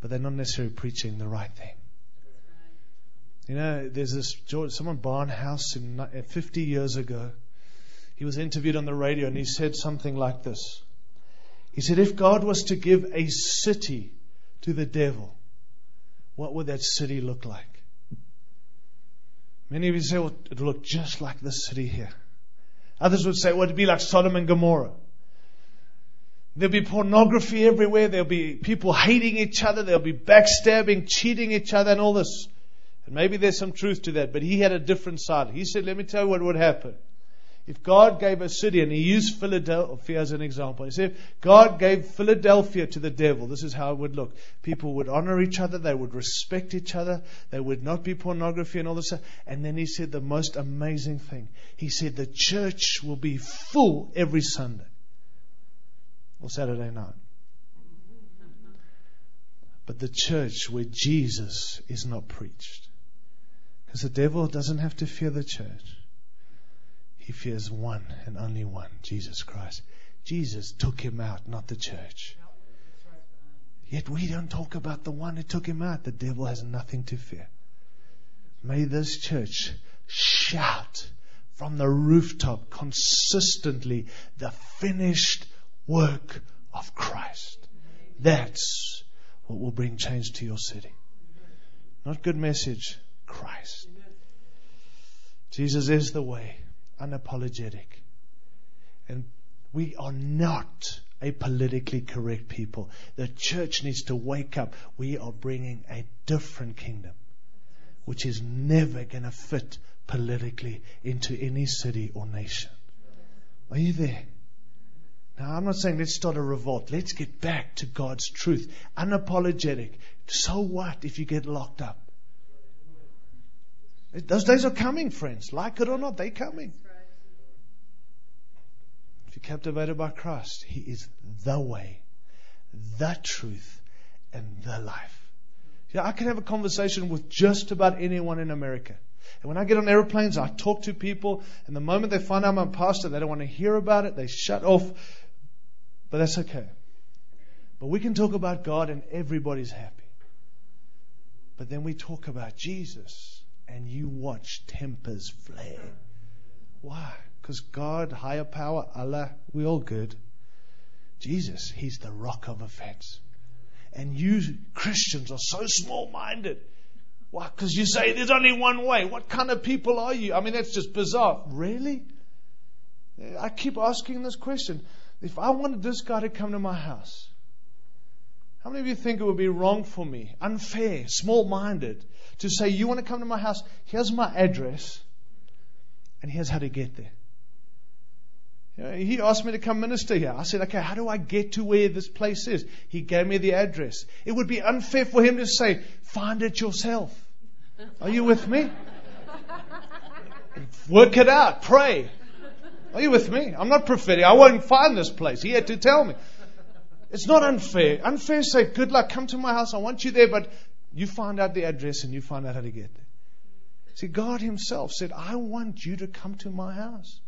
but they're not necessarily preaching the right thing. You know, there's this George, someone Barnhouse in 50 years ago he was interviewed on the radio and he said something like this. He said, If God was to give a city to the devil, what would that city look like? Many of you say, well, it would look just like this city here. Others would say, well, it'd be like Sodom and Gomorrah. There'll be pornography everywhere. There'll be people hating each other. There'll be backstabbing, cheating each other, and all this. And maybe there's some truth to that, but he had a different side. He said, let me tell you what would happen. If God gave a city, and he used Philadelphia as an example, he said, if God gave Philadelphia to the devil, this is how it would look. People would honor each other, they would respect each other, there would not be pornography and all this stuff. And then he said the most amazing thing. He said the church will be full every Sunday or Saturday night. But the church where Jesus is not preached. Because the devil doesn't have to fear the church. He fears one and only one, Jesus Christ. Jesus took him out, not the church. Yet we don't talk about the one who took him out. The devil has nothing to fear. May this church shout from the rooftop consistently the finished work of Christ. That's what will bring change to your city. Not good message, Christ. Jesus is the way unapologetic. And we are not a politically correct people. The church needs to wake up. We are bringing a different kingdom, which is never going to fit politically into any city or nation. Are you there? Now, I'm not saying let's start a revolt. Let's get back to God's truth. Unapologetic. So what if you get locked up? Those days are coming, friends. Like it or not, they're coming. Captivated by Christ, He is the way, the truth, and the life. Yeah, I can have a conversation with just about anyone in America. And when I get on airplanes, I talk to people, and the moment they find out I'm a pastor, they don't want to hear about it. They shut off. But that's okay. But we can talk about God, and everybody's happy. But then we talk about Jesus, and you watch tempers flare. Why? Because God, higher power, Allah, we all good. Jesus, He's the rock of offense. And you Christians are so small minded. Why? Because you say there's only one way. What kind of people are you? I mean, that's just bizarre. Really? I keep asking this question. If I wanted this guy to come to my house, how many of you think it would be wrong for me, unfair, small minded, to say, You want to come to my house? Here's my address, and here's how to get there. Know, he asked me to come minister here. I said, okay, how do I get to where this place is? He gave me the address. It would be unfair for him to say, find it yourself. Are you with me? Work it out. Pray. Are you with me? I'm not prophetic. I won't find this place. He had to tell me. It's not unfair. Unfair say, good luck, come to my house. I want you there, but you find out the address and you find out how to get there. See, God Himself said, I want you to come to my house.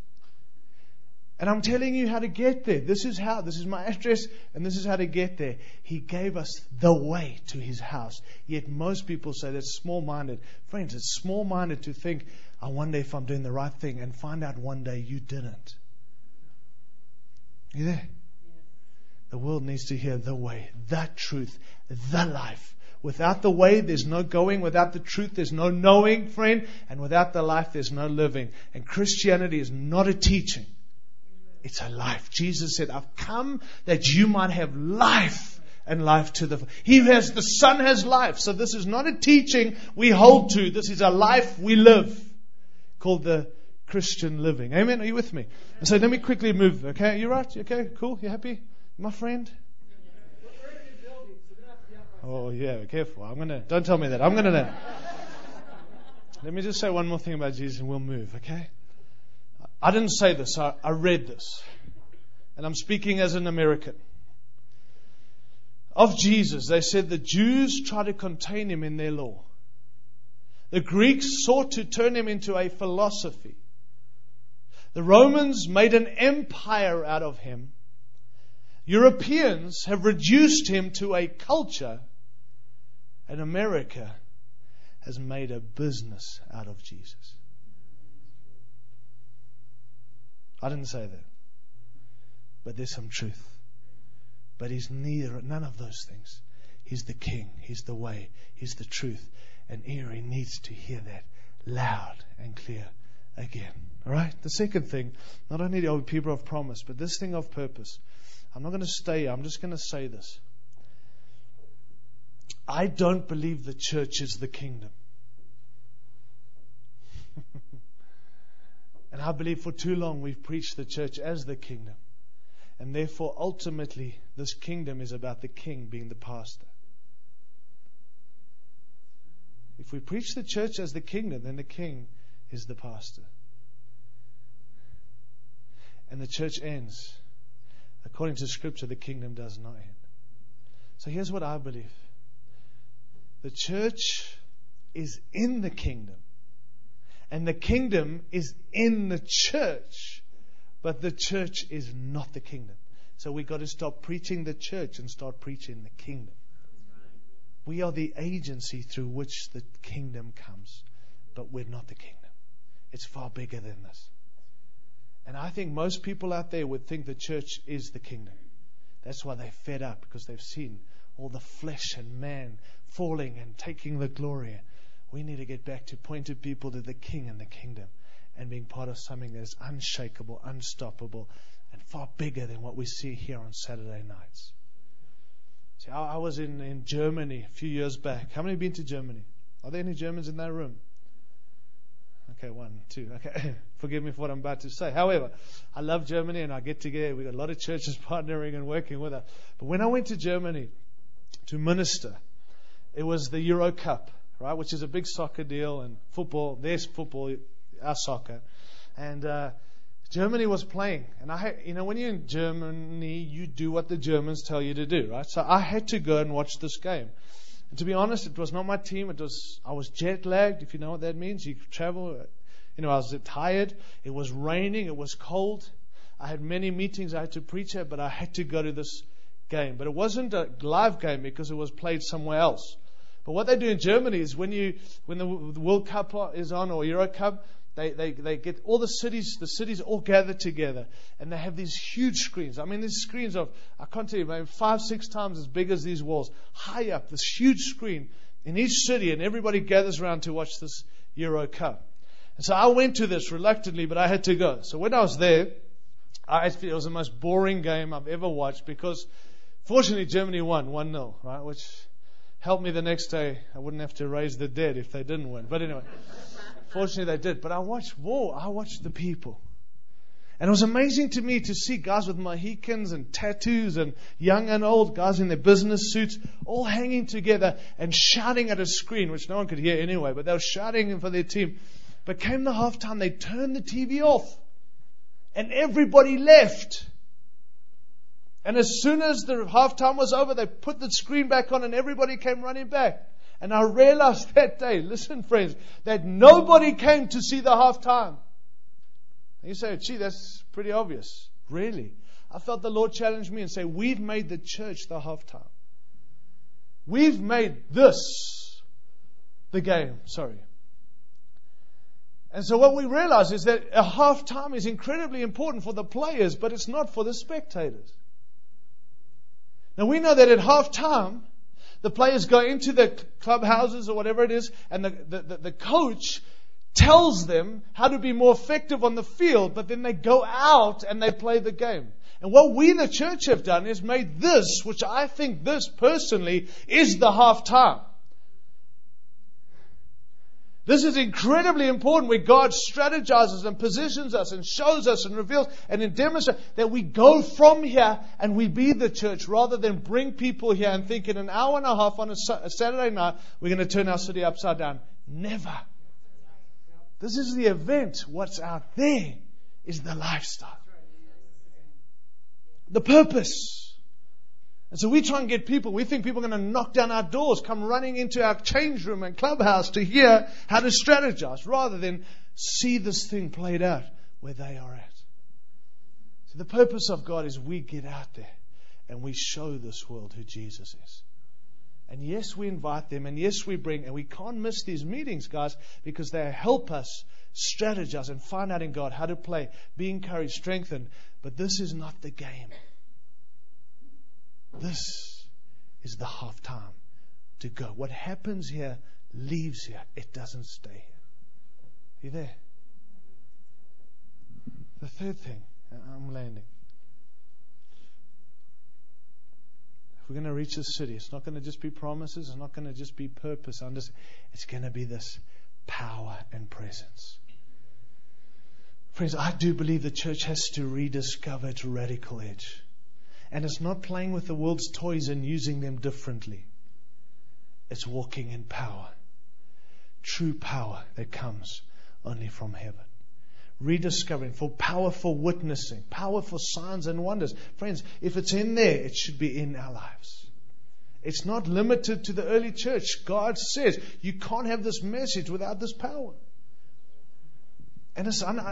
And I'm telling you how to get there. This is how. This is my address, and this is how to get there. He gave us the way to his house. Yet most people say that's small minded. Friends, it's small minded to think, I wonder if I'm doing the right thing, and find out one day you didn't. You there? The world needs to hear the way, the truth, the life. Without the way, there's no going. Without the truth, there's no knowing, friend. And without the life, there's no living. And Christianity is not a teaching. It's a life. Jesus said, I've come that you might have life and life to the He has the Son has life. So this is not a teaching we hold to. This is a life we live called the Christian living. Amen. Are you with me? So let me quickly move. Okay, you right? You okay? Cool? You happy? My friend? Oh yeah, careful. I'm gonna don't tell me that. I'm gonna let me just say one more thing about Jesus and we'll move, okay? I didn't say this, I, I read this. And I'm speaking as an American. Of Jesus, they said the Jews tried to contain him in their law. The Greeks sought to turn him into a philosophy. The Romans made an empire out of him. Europeans have reduced him to a culture. And America has made a business out of Jesus. I didn't say that. But there's some truth. But he's neither, none of those things. He's the king. He's the way. He's the truth. And Erie needs to hear that loud and clear again. All right? The second thing, not only are we people of promise, but this thing of purpose. I'm not going to stay I'm just going to say this. I don't believe the church is the kingdom. And I believe for too long we've preached the church as the kingdom. And therefore, ultimately, this kingdom is about the king being the pastor. If we preach the church as the kingdom, then the king is the pastor. And the church ends. According to Scripture, the kingdom does not end. So here's what I believe the church is in the kingdom and the kingdom is in the church, but the church is not the kingdom. So we've got to stop preaching the church and start preaching the kingdom. We are the agency through which the kingdom comes, but we're not the kingdom. It's far bigger than this. And I think most people out there would think the church is the kingdom. That's why they're fed up because they've seen all the flesh and man falling and taking the glory. We need to get back to pointing people to the King and the kingdom and being part of something that is unshakable, unstoppable, and far bigger than what we see here on Saturday nights. See, I, I was in, in Germany a few years back. How many have been to Germany? Are there any Germans in that room? Okay, one, two. Okay, forgive me for what I'm about to say. However, I love Germany and I get together. We've got a lot of churches partnering and working with us. But when I went to Germany to minister, it was the Euro Cup, right, which is a big soccer deal and football. There's football, our soccer, and uh, Germany was playing. And I, you know, when you're in Germany, you do what the Germans tell you to do, right? So I had to go and watch this game. And to be honest, it was not my team. It was I was jet lagged, if you know what that means. You travel, you know, I was tired. It was raining. It was cold. I had many meetings I had to preach at, but I had to go to this game. But it wasn't a live game because it was played somewhere else. But what they do in Germany is when you when the World Cup is on or Euro Cup, they, they, they get all the cities, the cities all gathered together, and they have these huge screens. I mean, these screens of, I can't tell you, maybe five, six times as big as these walls, high up, this huge screen in each city, and everybody gathers around to watch this Euro Cup. And so I went to this reluctantly, but I had to go. So when I was there, I it was the most boring game I've ever watched because, fortunately, Germany won 1 0, right? Which helped me the next day. I wouldn't have to raise the dead if they didn't win. But anyway. Fortunately, they did. But I watched, whoa, I watched the people. And it was amazing to me to see guys with Mohicans and tattoos and young and old, guys in their business suits, all hanging together and shouting at a screen, which no one could hear anyway, but they were shouting for their team. But came the halftime, they turned the TV off. And everybody left. And as soon as the halftime was over, they put the screen back on and everybody came running back. And I realized that day, listen, friends, that nobody came to see the halftime. And you say, gee, that's pretty obvious. Really? I felt the Lord challenge me and say, We've made the church the halftime. We've made this the game. Sorry. And so what we realize is that a halftime is incredibly important for the players, but it's not for the spectators. Now we know that at halftime, the players go into the clubhouses or whatever it is, and the, the, the, coach tells them how to be more effective on the field, but then they go out and they play the game. And what we, in the church, have done is made this, which I think this personally is the half time. This is incredibly important where God strategizes and positions us and shows us and reveals and demonstrates that we go from here and we be the church rather than bring people here and think in an hour and a half on a Saturday night we're going to turn our city upside down. Never. This is the event. What's out there is the lifestyle. The purpose. And so we try and get people, we think people are going to knock down our doors, come running into our change room and clubhouse to hear how to strategize rather than see this thing played out where they are at. So the purpose of God is we get out there and we show this world who Jesus is. And yes, we invite them, and yes, we bring, and we can't miss these meetings, guys, because they help us strategize and find out in God how to play, be encouraged, strengthened. But this is not the game. This is the half time to go. What happens here leaves here, it doesn't stay here. Are you there? The third thing, uh, I'm landing. If we're going to reach the city, it's not going to just be promises, it's not going to just be purpose. It's going to be this power and presence. Friends, I do believe the church has to rediscover its radical edge. And it's not playing with the world's toys and using them differently. It's walking in power. True power that comes only from heaven. Rediscovering for powerful witnessing, powerful signs and wonders. Friends, if it's in there, it should be in our lives. It's not limited to the early church. God says you can't have this message without this power. And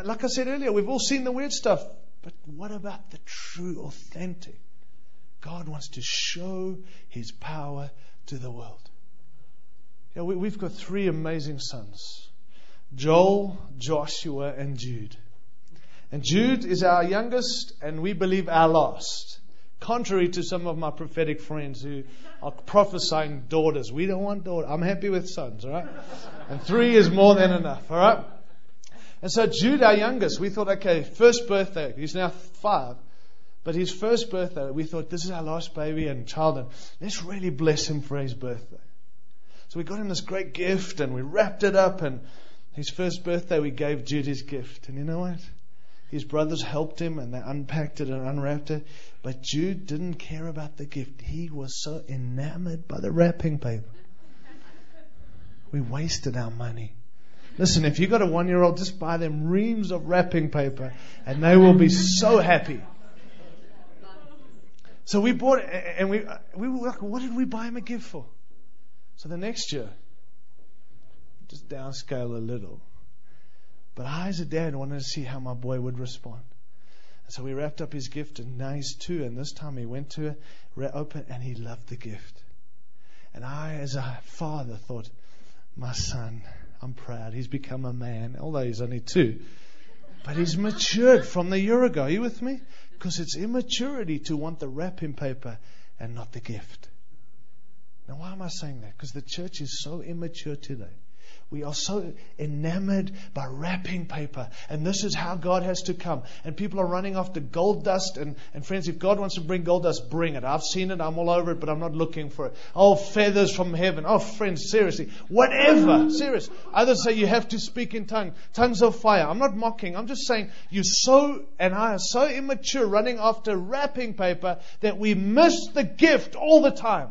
like I said earlier, we've all seen the weird stuff. But what about the true, authentic? God wants to show His power to the world. Yeah, we, we've got three amazing sons Joel, Joshua, and Jude. And Jude is our youngest, and we believe our last. Contrary to some of my prophetic friends who are prophesying daughters. We don't want daughters. I'm happy with sons, all right? And three is more than enough, all right? And so Jude, our youngest, we thought, okay, first birthday, he's now five. But his first birthday, we thought, this is our last baby and child, and let's really bless him for his birthday. So we got him this great gift and we wrapped it up and His first birthday, we gave Jude his gift. And you know what? His brothers helped him and they unpacked it and unwrapped it. But Jude didn't care about the gift. He was so enamored by the wrapping paper. We wasted our money. Listen, if you've got a one year old, just buy them reams of wrapping paper and they will be so happy. So we bought it and we, uh, we were like, what did we buy him a gift for? So the next year, just downscale a little. But I, as a dad, wanted to see how my boy would respond. And so we wrapped up his gift, and now he's two. And this time he went to it, open, and he loved the gift. And I, as a father, thought, my son, I'm proud. He's become a man, although he's only two. But he's matured from the year ago. Are you with me? Because it's immaturity to want the wrapping paper and not the gift. Now, why am I saying that? Because the church is so immature today. We are so enamored by wrapping paper. And this is how God has to come. And people are running after gold dust. And, and friends, if God wants to bring gold dust, bring it. I've seen it. I'm all over it, but I'm not looking for it. Oh, feathers from heaven. Oh, friends, seriously. Whatever. Serious. Others say you have to speak in tongues. Tongues of fire. I'm not mocking. I'm just saying you're so, and I are so immature running after wrapping paper that we miss the gift all the time.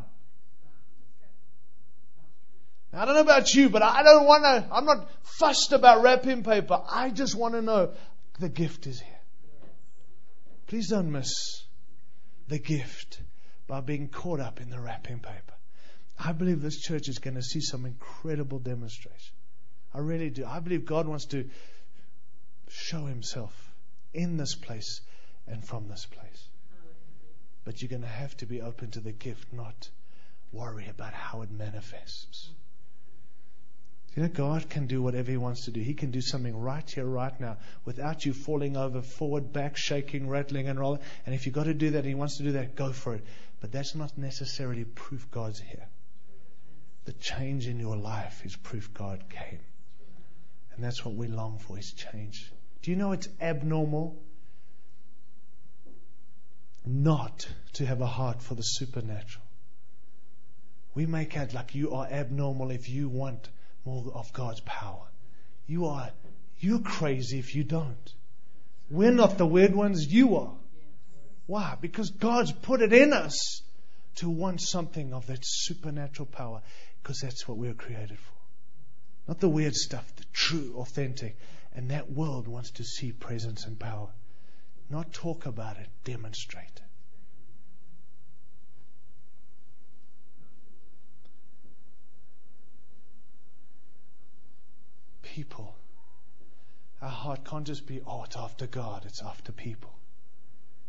I don't know about you, but I don't want to, I'm not fussed about wrapping paper. I just want to know the gift is here. Please don't miss the gift by being caught up in the wrapping paper. I believe this church is going to see some incredible demonstration. I really do. I believe God wants to show himself in this place and from this place. But you're going to have to be open to the gift, not worry about how it manifests. You know, God can do whatever He wants to do. He can do something right here, right now, without you falling over, forward, back, shaking, rattling, and rolling. And if you've got to do that and He wants to do that, go for it. But that's not necessarily proof God's here. The change in your life is proof God came. And that's what we long for is change. Do you know it's abnormal not to have a heart for the supernatural? We make out like you are abnormal if you want more of God's power. You are, you're crazy if you don't. We're not the weird ones, you are. Why? Because God's put it in us to want something of that supernatural power, because that's what we we're created for. Not the weird stuff, the true, authentic. And that world wants to see presence and power. Not talk about it, demonstrate it. People. Our heart can't just be, oh, it's after God, it's after people.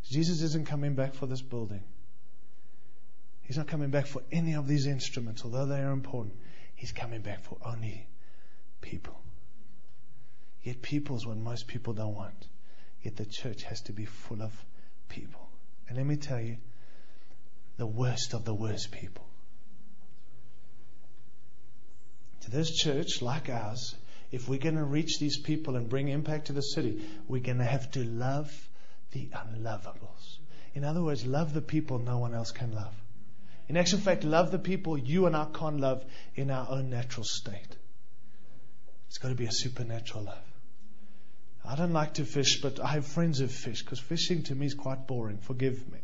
Jesus isn't coming back for this building. He's not coming back for any of these instruments, although they are important. He's coming back for only people. Yet people is what most people don't want. Yet the church has to be full of people. And let me tell you, the worst of the worst people. To this church, like ours, if we're going to reach these people and bring impact to the city, we're going to have to love the unlovables. In other words, love the people no one else can love. In actual fact, love the people you and I can't love in our own natural state. It's got to be a supernatural love. I don't like to fish, but I have friends who fish because fishing to me is quite boring. Forgive me.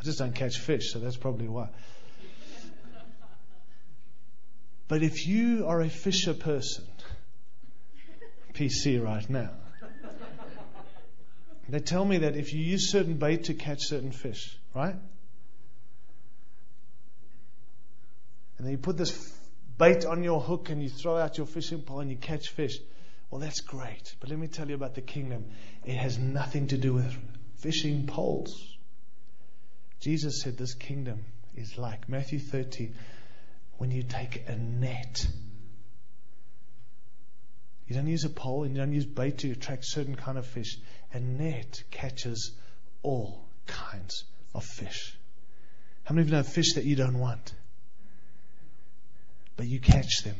I just don't catch fish, so that's probably why. But if you are a fisher person, PC right now. They tell me that if you use certain bait to catch certain fish, right? And then you put this bait on your hook and you throw out your fishing pole and you catch fish. Well, that's great. But let me tell you about the kingdom. It has nothing to do with fishing poles. Jesus said this kingdom is like Matthew 30 when you take a net you don't use a pole and you don't use bait to attract certain kind of fish. A net catches all kinds of fish. How many of you know fish that you don't want? But you catch them.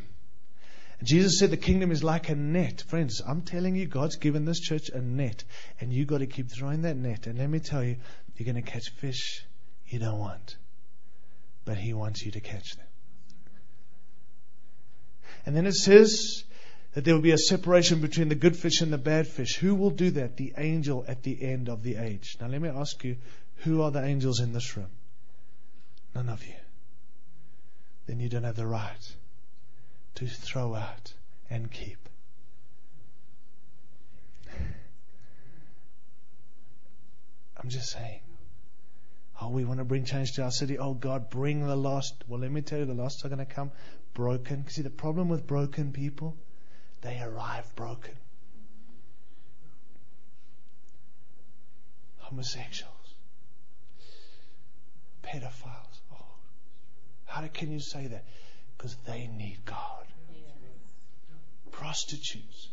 Jesus said the kingdom is like a net. Friends, I'm telling you, God's given this church a net. And you've got to keep throwing that net. And let me tell you, you're going to catch fish you don't want. But He wants you to catch them. And then it says, that there will be a separation between the good fish and the bad fish. Who will do that? The angel at the end of the age. Now let me ask you, who are the angels in this room? None of you. Then you don't have the right to throw out and keep. I'm just saying. Oh, we want to bring change to our city. Oh, God, bring the lost. Well, let me tell you, the lost are going to come broken. See, the problem with broken people, they arrive broken. Homosexuals, pedophiles. Oh, how can you say that? Because they need God. Prostitutes.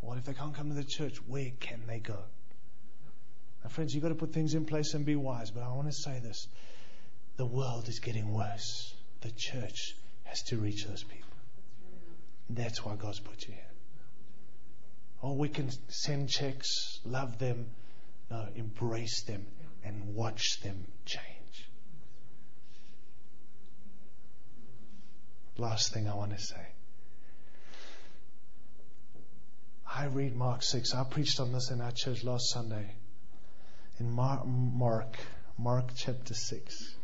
What if they can't come to the church? Where can they go? Now, friends, you've got to put things in place and be wise. But I want to say this the world is getting worse. The church has to reach those people. That's why God's put you here. Oh, we can send checks, love them. No, embrace them and watch them change. Last thing I want to say. I read Mark 6. I preached on this in our church last Sunday. In Mark, Mark, Mark chapter 6.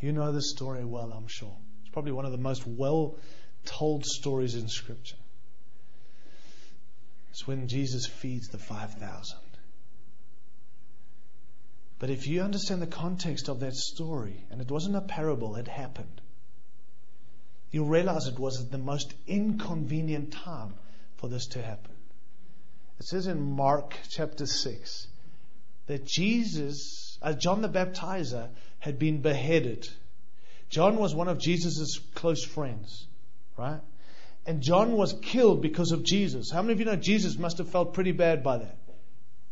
You know the story well, I'm sure. It's probably one of the most well told stories in Scripture. It's when Jesus feeds the 5,000. But if you understand the context of that story, and it wasn't a parable, it happened, you'll realize it was the most inconvenient time for this to happen. It says in Mark chapter 6 that Jesus, uh, John the Baptizer, had been beheaded. John was one of Jesus' close friends, right? And John was killed because of Jesus. How many of you know Jesus must have felt pretty bad by that?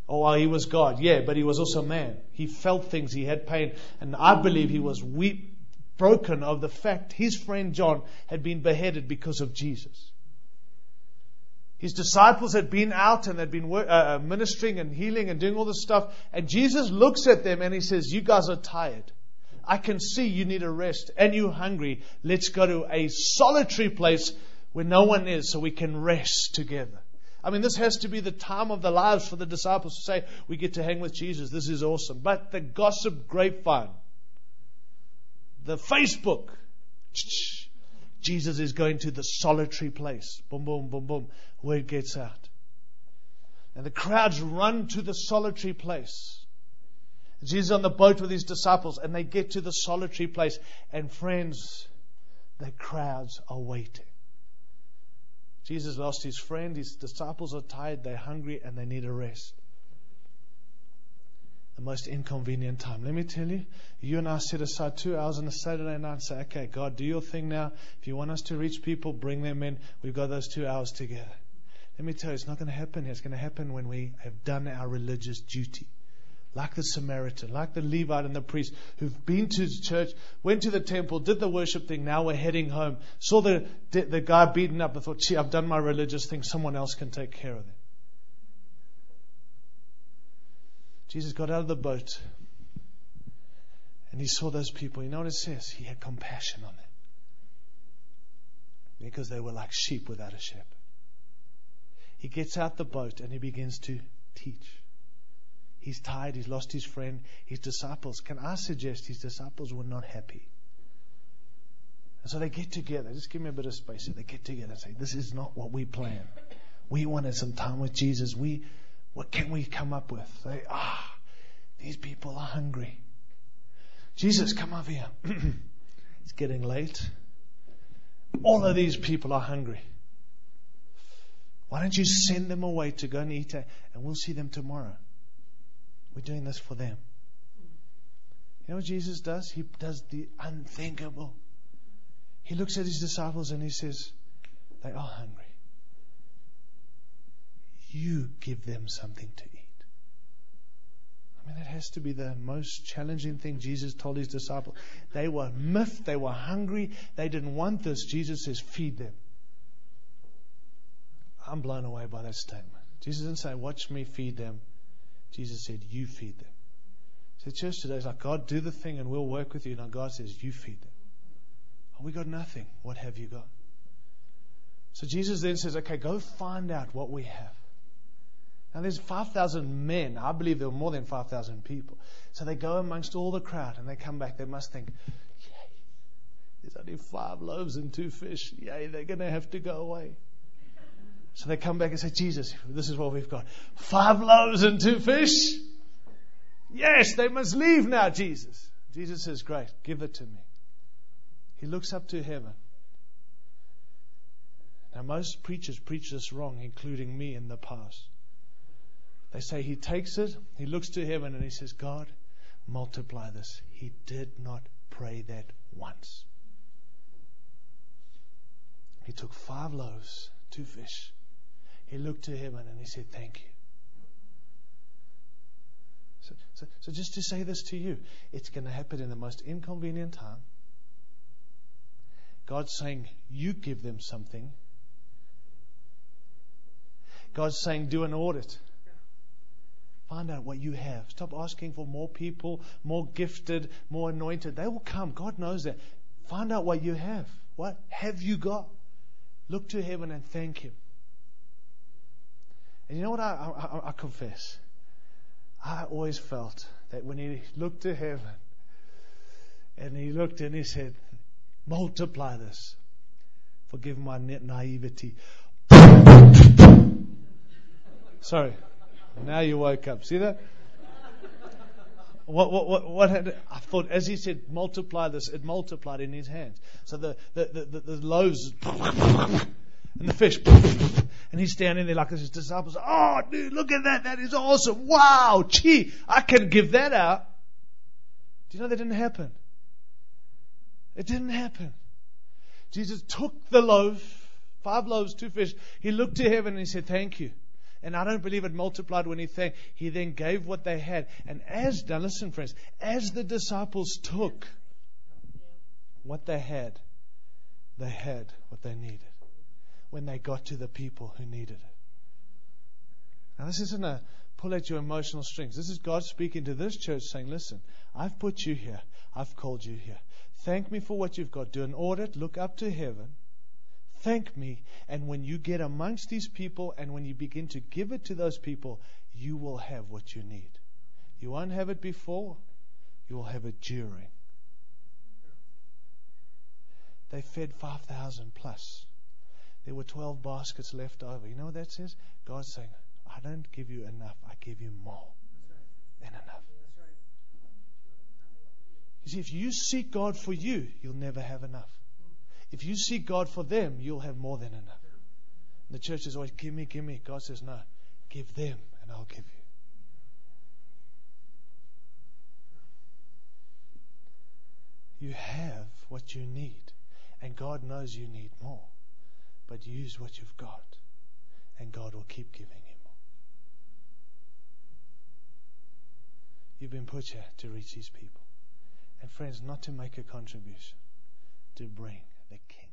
Oh, well, he was God. Yeah, but he was also man. He felt things. He had pain. And I believe he was weep, broken of the fact his friend John had been beheaded because of Jesus. His disciples had been out and had been uh, uh, ministering and healing and doing all this stuff. And Jesus looks at them and he says, You guys are tired. I can see you need a rest and you're hungry. Let's go to a solitary place where no one is so we can rest together. I mean, this has to be the time of the lives for the disciples to say, We get to hang with Jesus. This is awesome. But the gossip grapevine, the Facebook, Jesus is going to the solitary place. Boom, boom, boom, boom. Where it gets out. And the crowds run to the solitary place. Jesus on the boat with his disciples, and they get to the solitary place. And friends, the crowds are waiting. Jesus lost his friend, his disciples are tired, they're hungry, and they need a rest the most inconvenient time. Let me tell you, you and I set aside two hours on a Saturday night and say, okay, God, do your thing now. If you want us to reach people, bring them in. We've got those two hours together. Let me tell you, it's not going to happen here. It's going to happen when we have done our religious duty. Like the Samaritan, like the Levite and the priest who've been to church, went to the temple, did the worship thing, now we're heading home. Saw the, the guy beaten up and thought, gee, I've done my religious thing, someone else can take care of it. Jesus got out of the boat and he saw those people. You know what it says? He had compassion on them because they were like sheep without a shepherd. He gets out the boat and he begins to teach. He's tired, he's lost his friend, his disciples. Can I suggest his disciples were not happy? And so they get together. Just give me a bit of space. They get together and say, This is not what we planned. We wanted some time with Jesus. We what can we come up with? Say, ah, these people are hungry. Jesus, come over here. it's getting late. All of these people are hungry. Why don't you send them away to go and eat, and we'll see them tomorrow? We're doing this for them. You know what Jesus does? He does the unthinkable. He looks at his disciples and he says, They are hungry you give them something to eat. I mean, that has to be the most challenging thing Jesus told his disciples. They were miffed, they were hungry, they didn't want this. Jesus says, feed them. I'm blown away by that statement. Jesus didn't say, watch me feed them. Jesus said, you feed them. So the church today is like, God, do the thing and we'll work with you. Now God says, you feed them. Oh, we got nothing. What have you got? So Jesus then says, okay, go find out what we have. Now there's 5,000 men. I believe there were more than 5,000 people. So they go amongst all the crowd and they come back. They must think, yay, there's only five loaves and two fish. Yay, they're going to have to go away. So they come back and say, Jesus, this is what we've got. Five loaves and two fish. Yes, they must leave now, Jesus. Jesus says, great, give it to me. He looks up to heaven. Now, most preachers preach this wrong, including me in the past. They say he takes it, he looks to heaven, and he says, God, multiply this. He did not pray that once. He took five loaves, two fish. He looked to heaven and he said, Thank you. So, so, so just to say this to you, it's going to happen in the most inconvenient time. God's saying, You give them something. God's saying, Do an audit. Find out what you have. Stop asking for more people, more gifted, more anointed. They will come. God knows that. Find out what you have. What have you got? Look to heaven and thank Him. And you know what I, I, I confess? I always felt that when He looked to heaven and He looked and He said, multiply this. Forgive my naivety. Sorry. Now you woke up. See that? What, what, what, what had, I thought, as he said, multiply this, it multiplied in his hands. So the, the, the, the, the loaves and the fish, and he's standing there like his disciples, oh, dude, look at that. That is awesome. Wow. Gee, I can give that out. Do you know that didn't happen? It didn't happen. Jesus took the loaf, five loaves, two fish. He looked to heaven and he said, thank you. And I don't believe it multiplied when he thanked. He then gave what they had. And as, now listen, friends, as the disciples took what they had, they had what they needed when they got to the people who needed it. Now, this isn't a pull at your emotional strings. This is God speaking to this church saying, listen, I've put you here. I've called you here. Thank me for what you've got. Do an audit. Look up to heaven Thank me. And when you get amongst these people and when you begin to give it to those people, you will have what you need. You won't have it before, you will have it during. They fed 5,000 plus. There were 12 baskets left over. You know what that says? God's saying, I don't give you enough, I give you more than enough. You see, if you seek God for you, you'll never have enough. If you seek God for them, you'll have more than enough. And the church is always, give me, give me. God says, no, give them and I'll give you. You have what you need, and God knows you need more. But use what you've got, and God will keep giving you more. You've been put here to reach these people. And friends, not to make a contribution, to bring the King.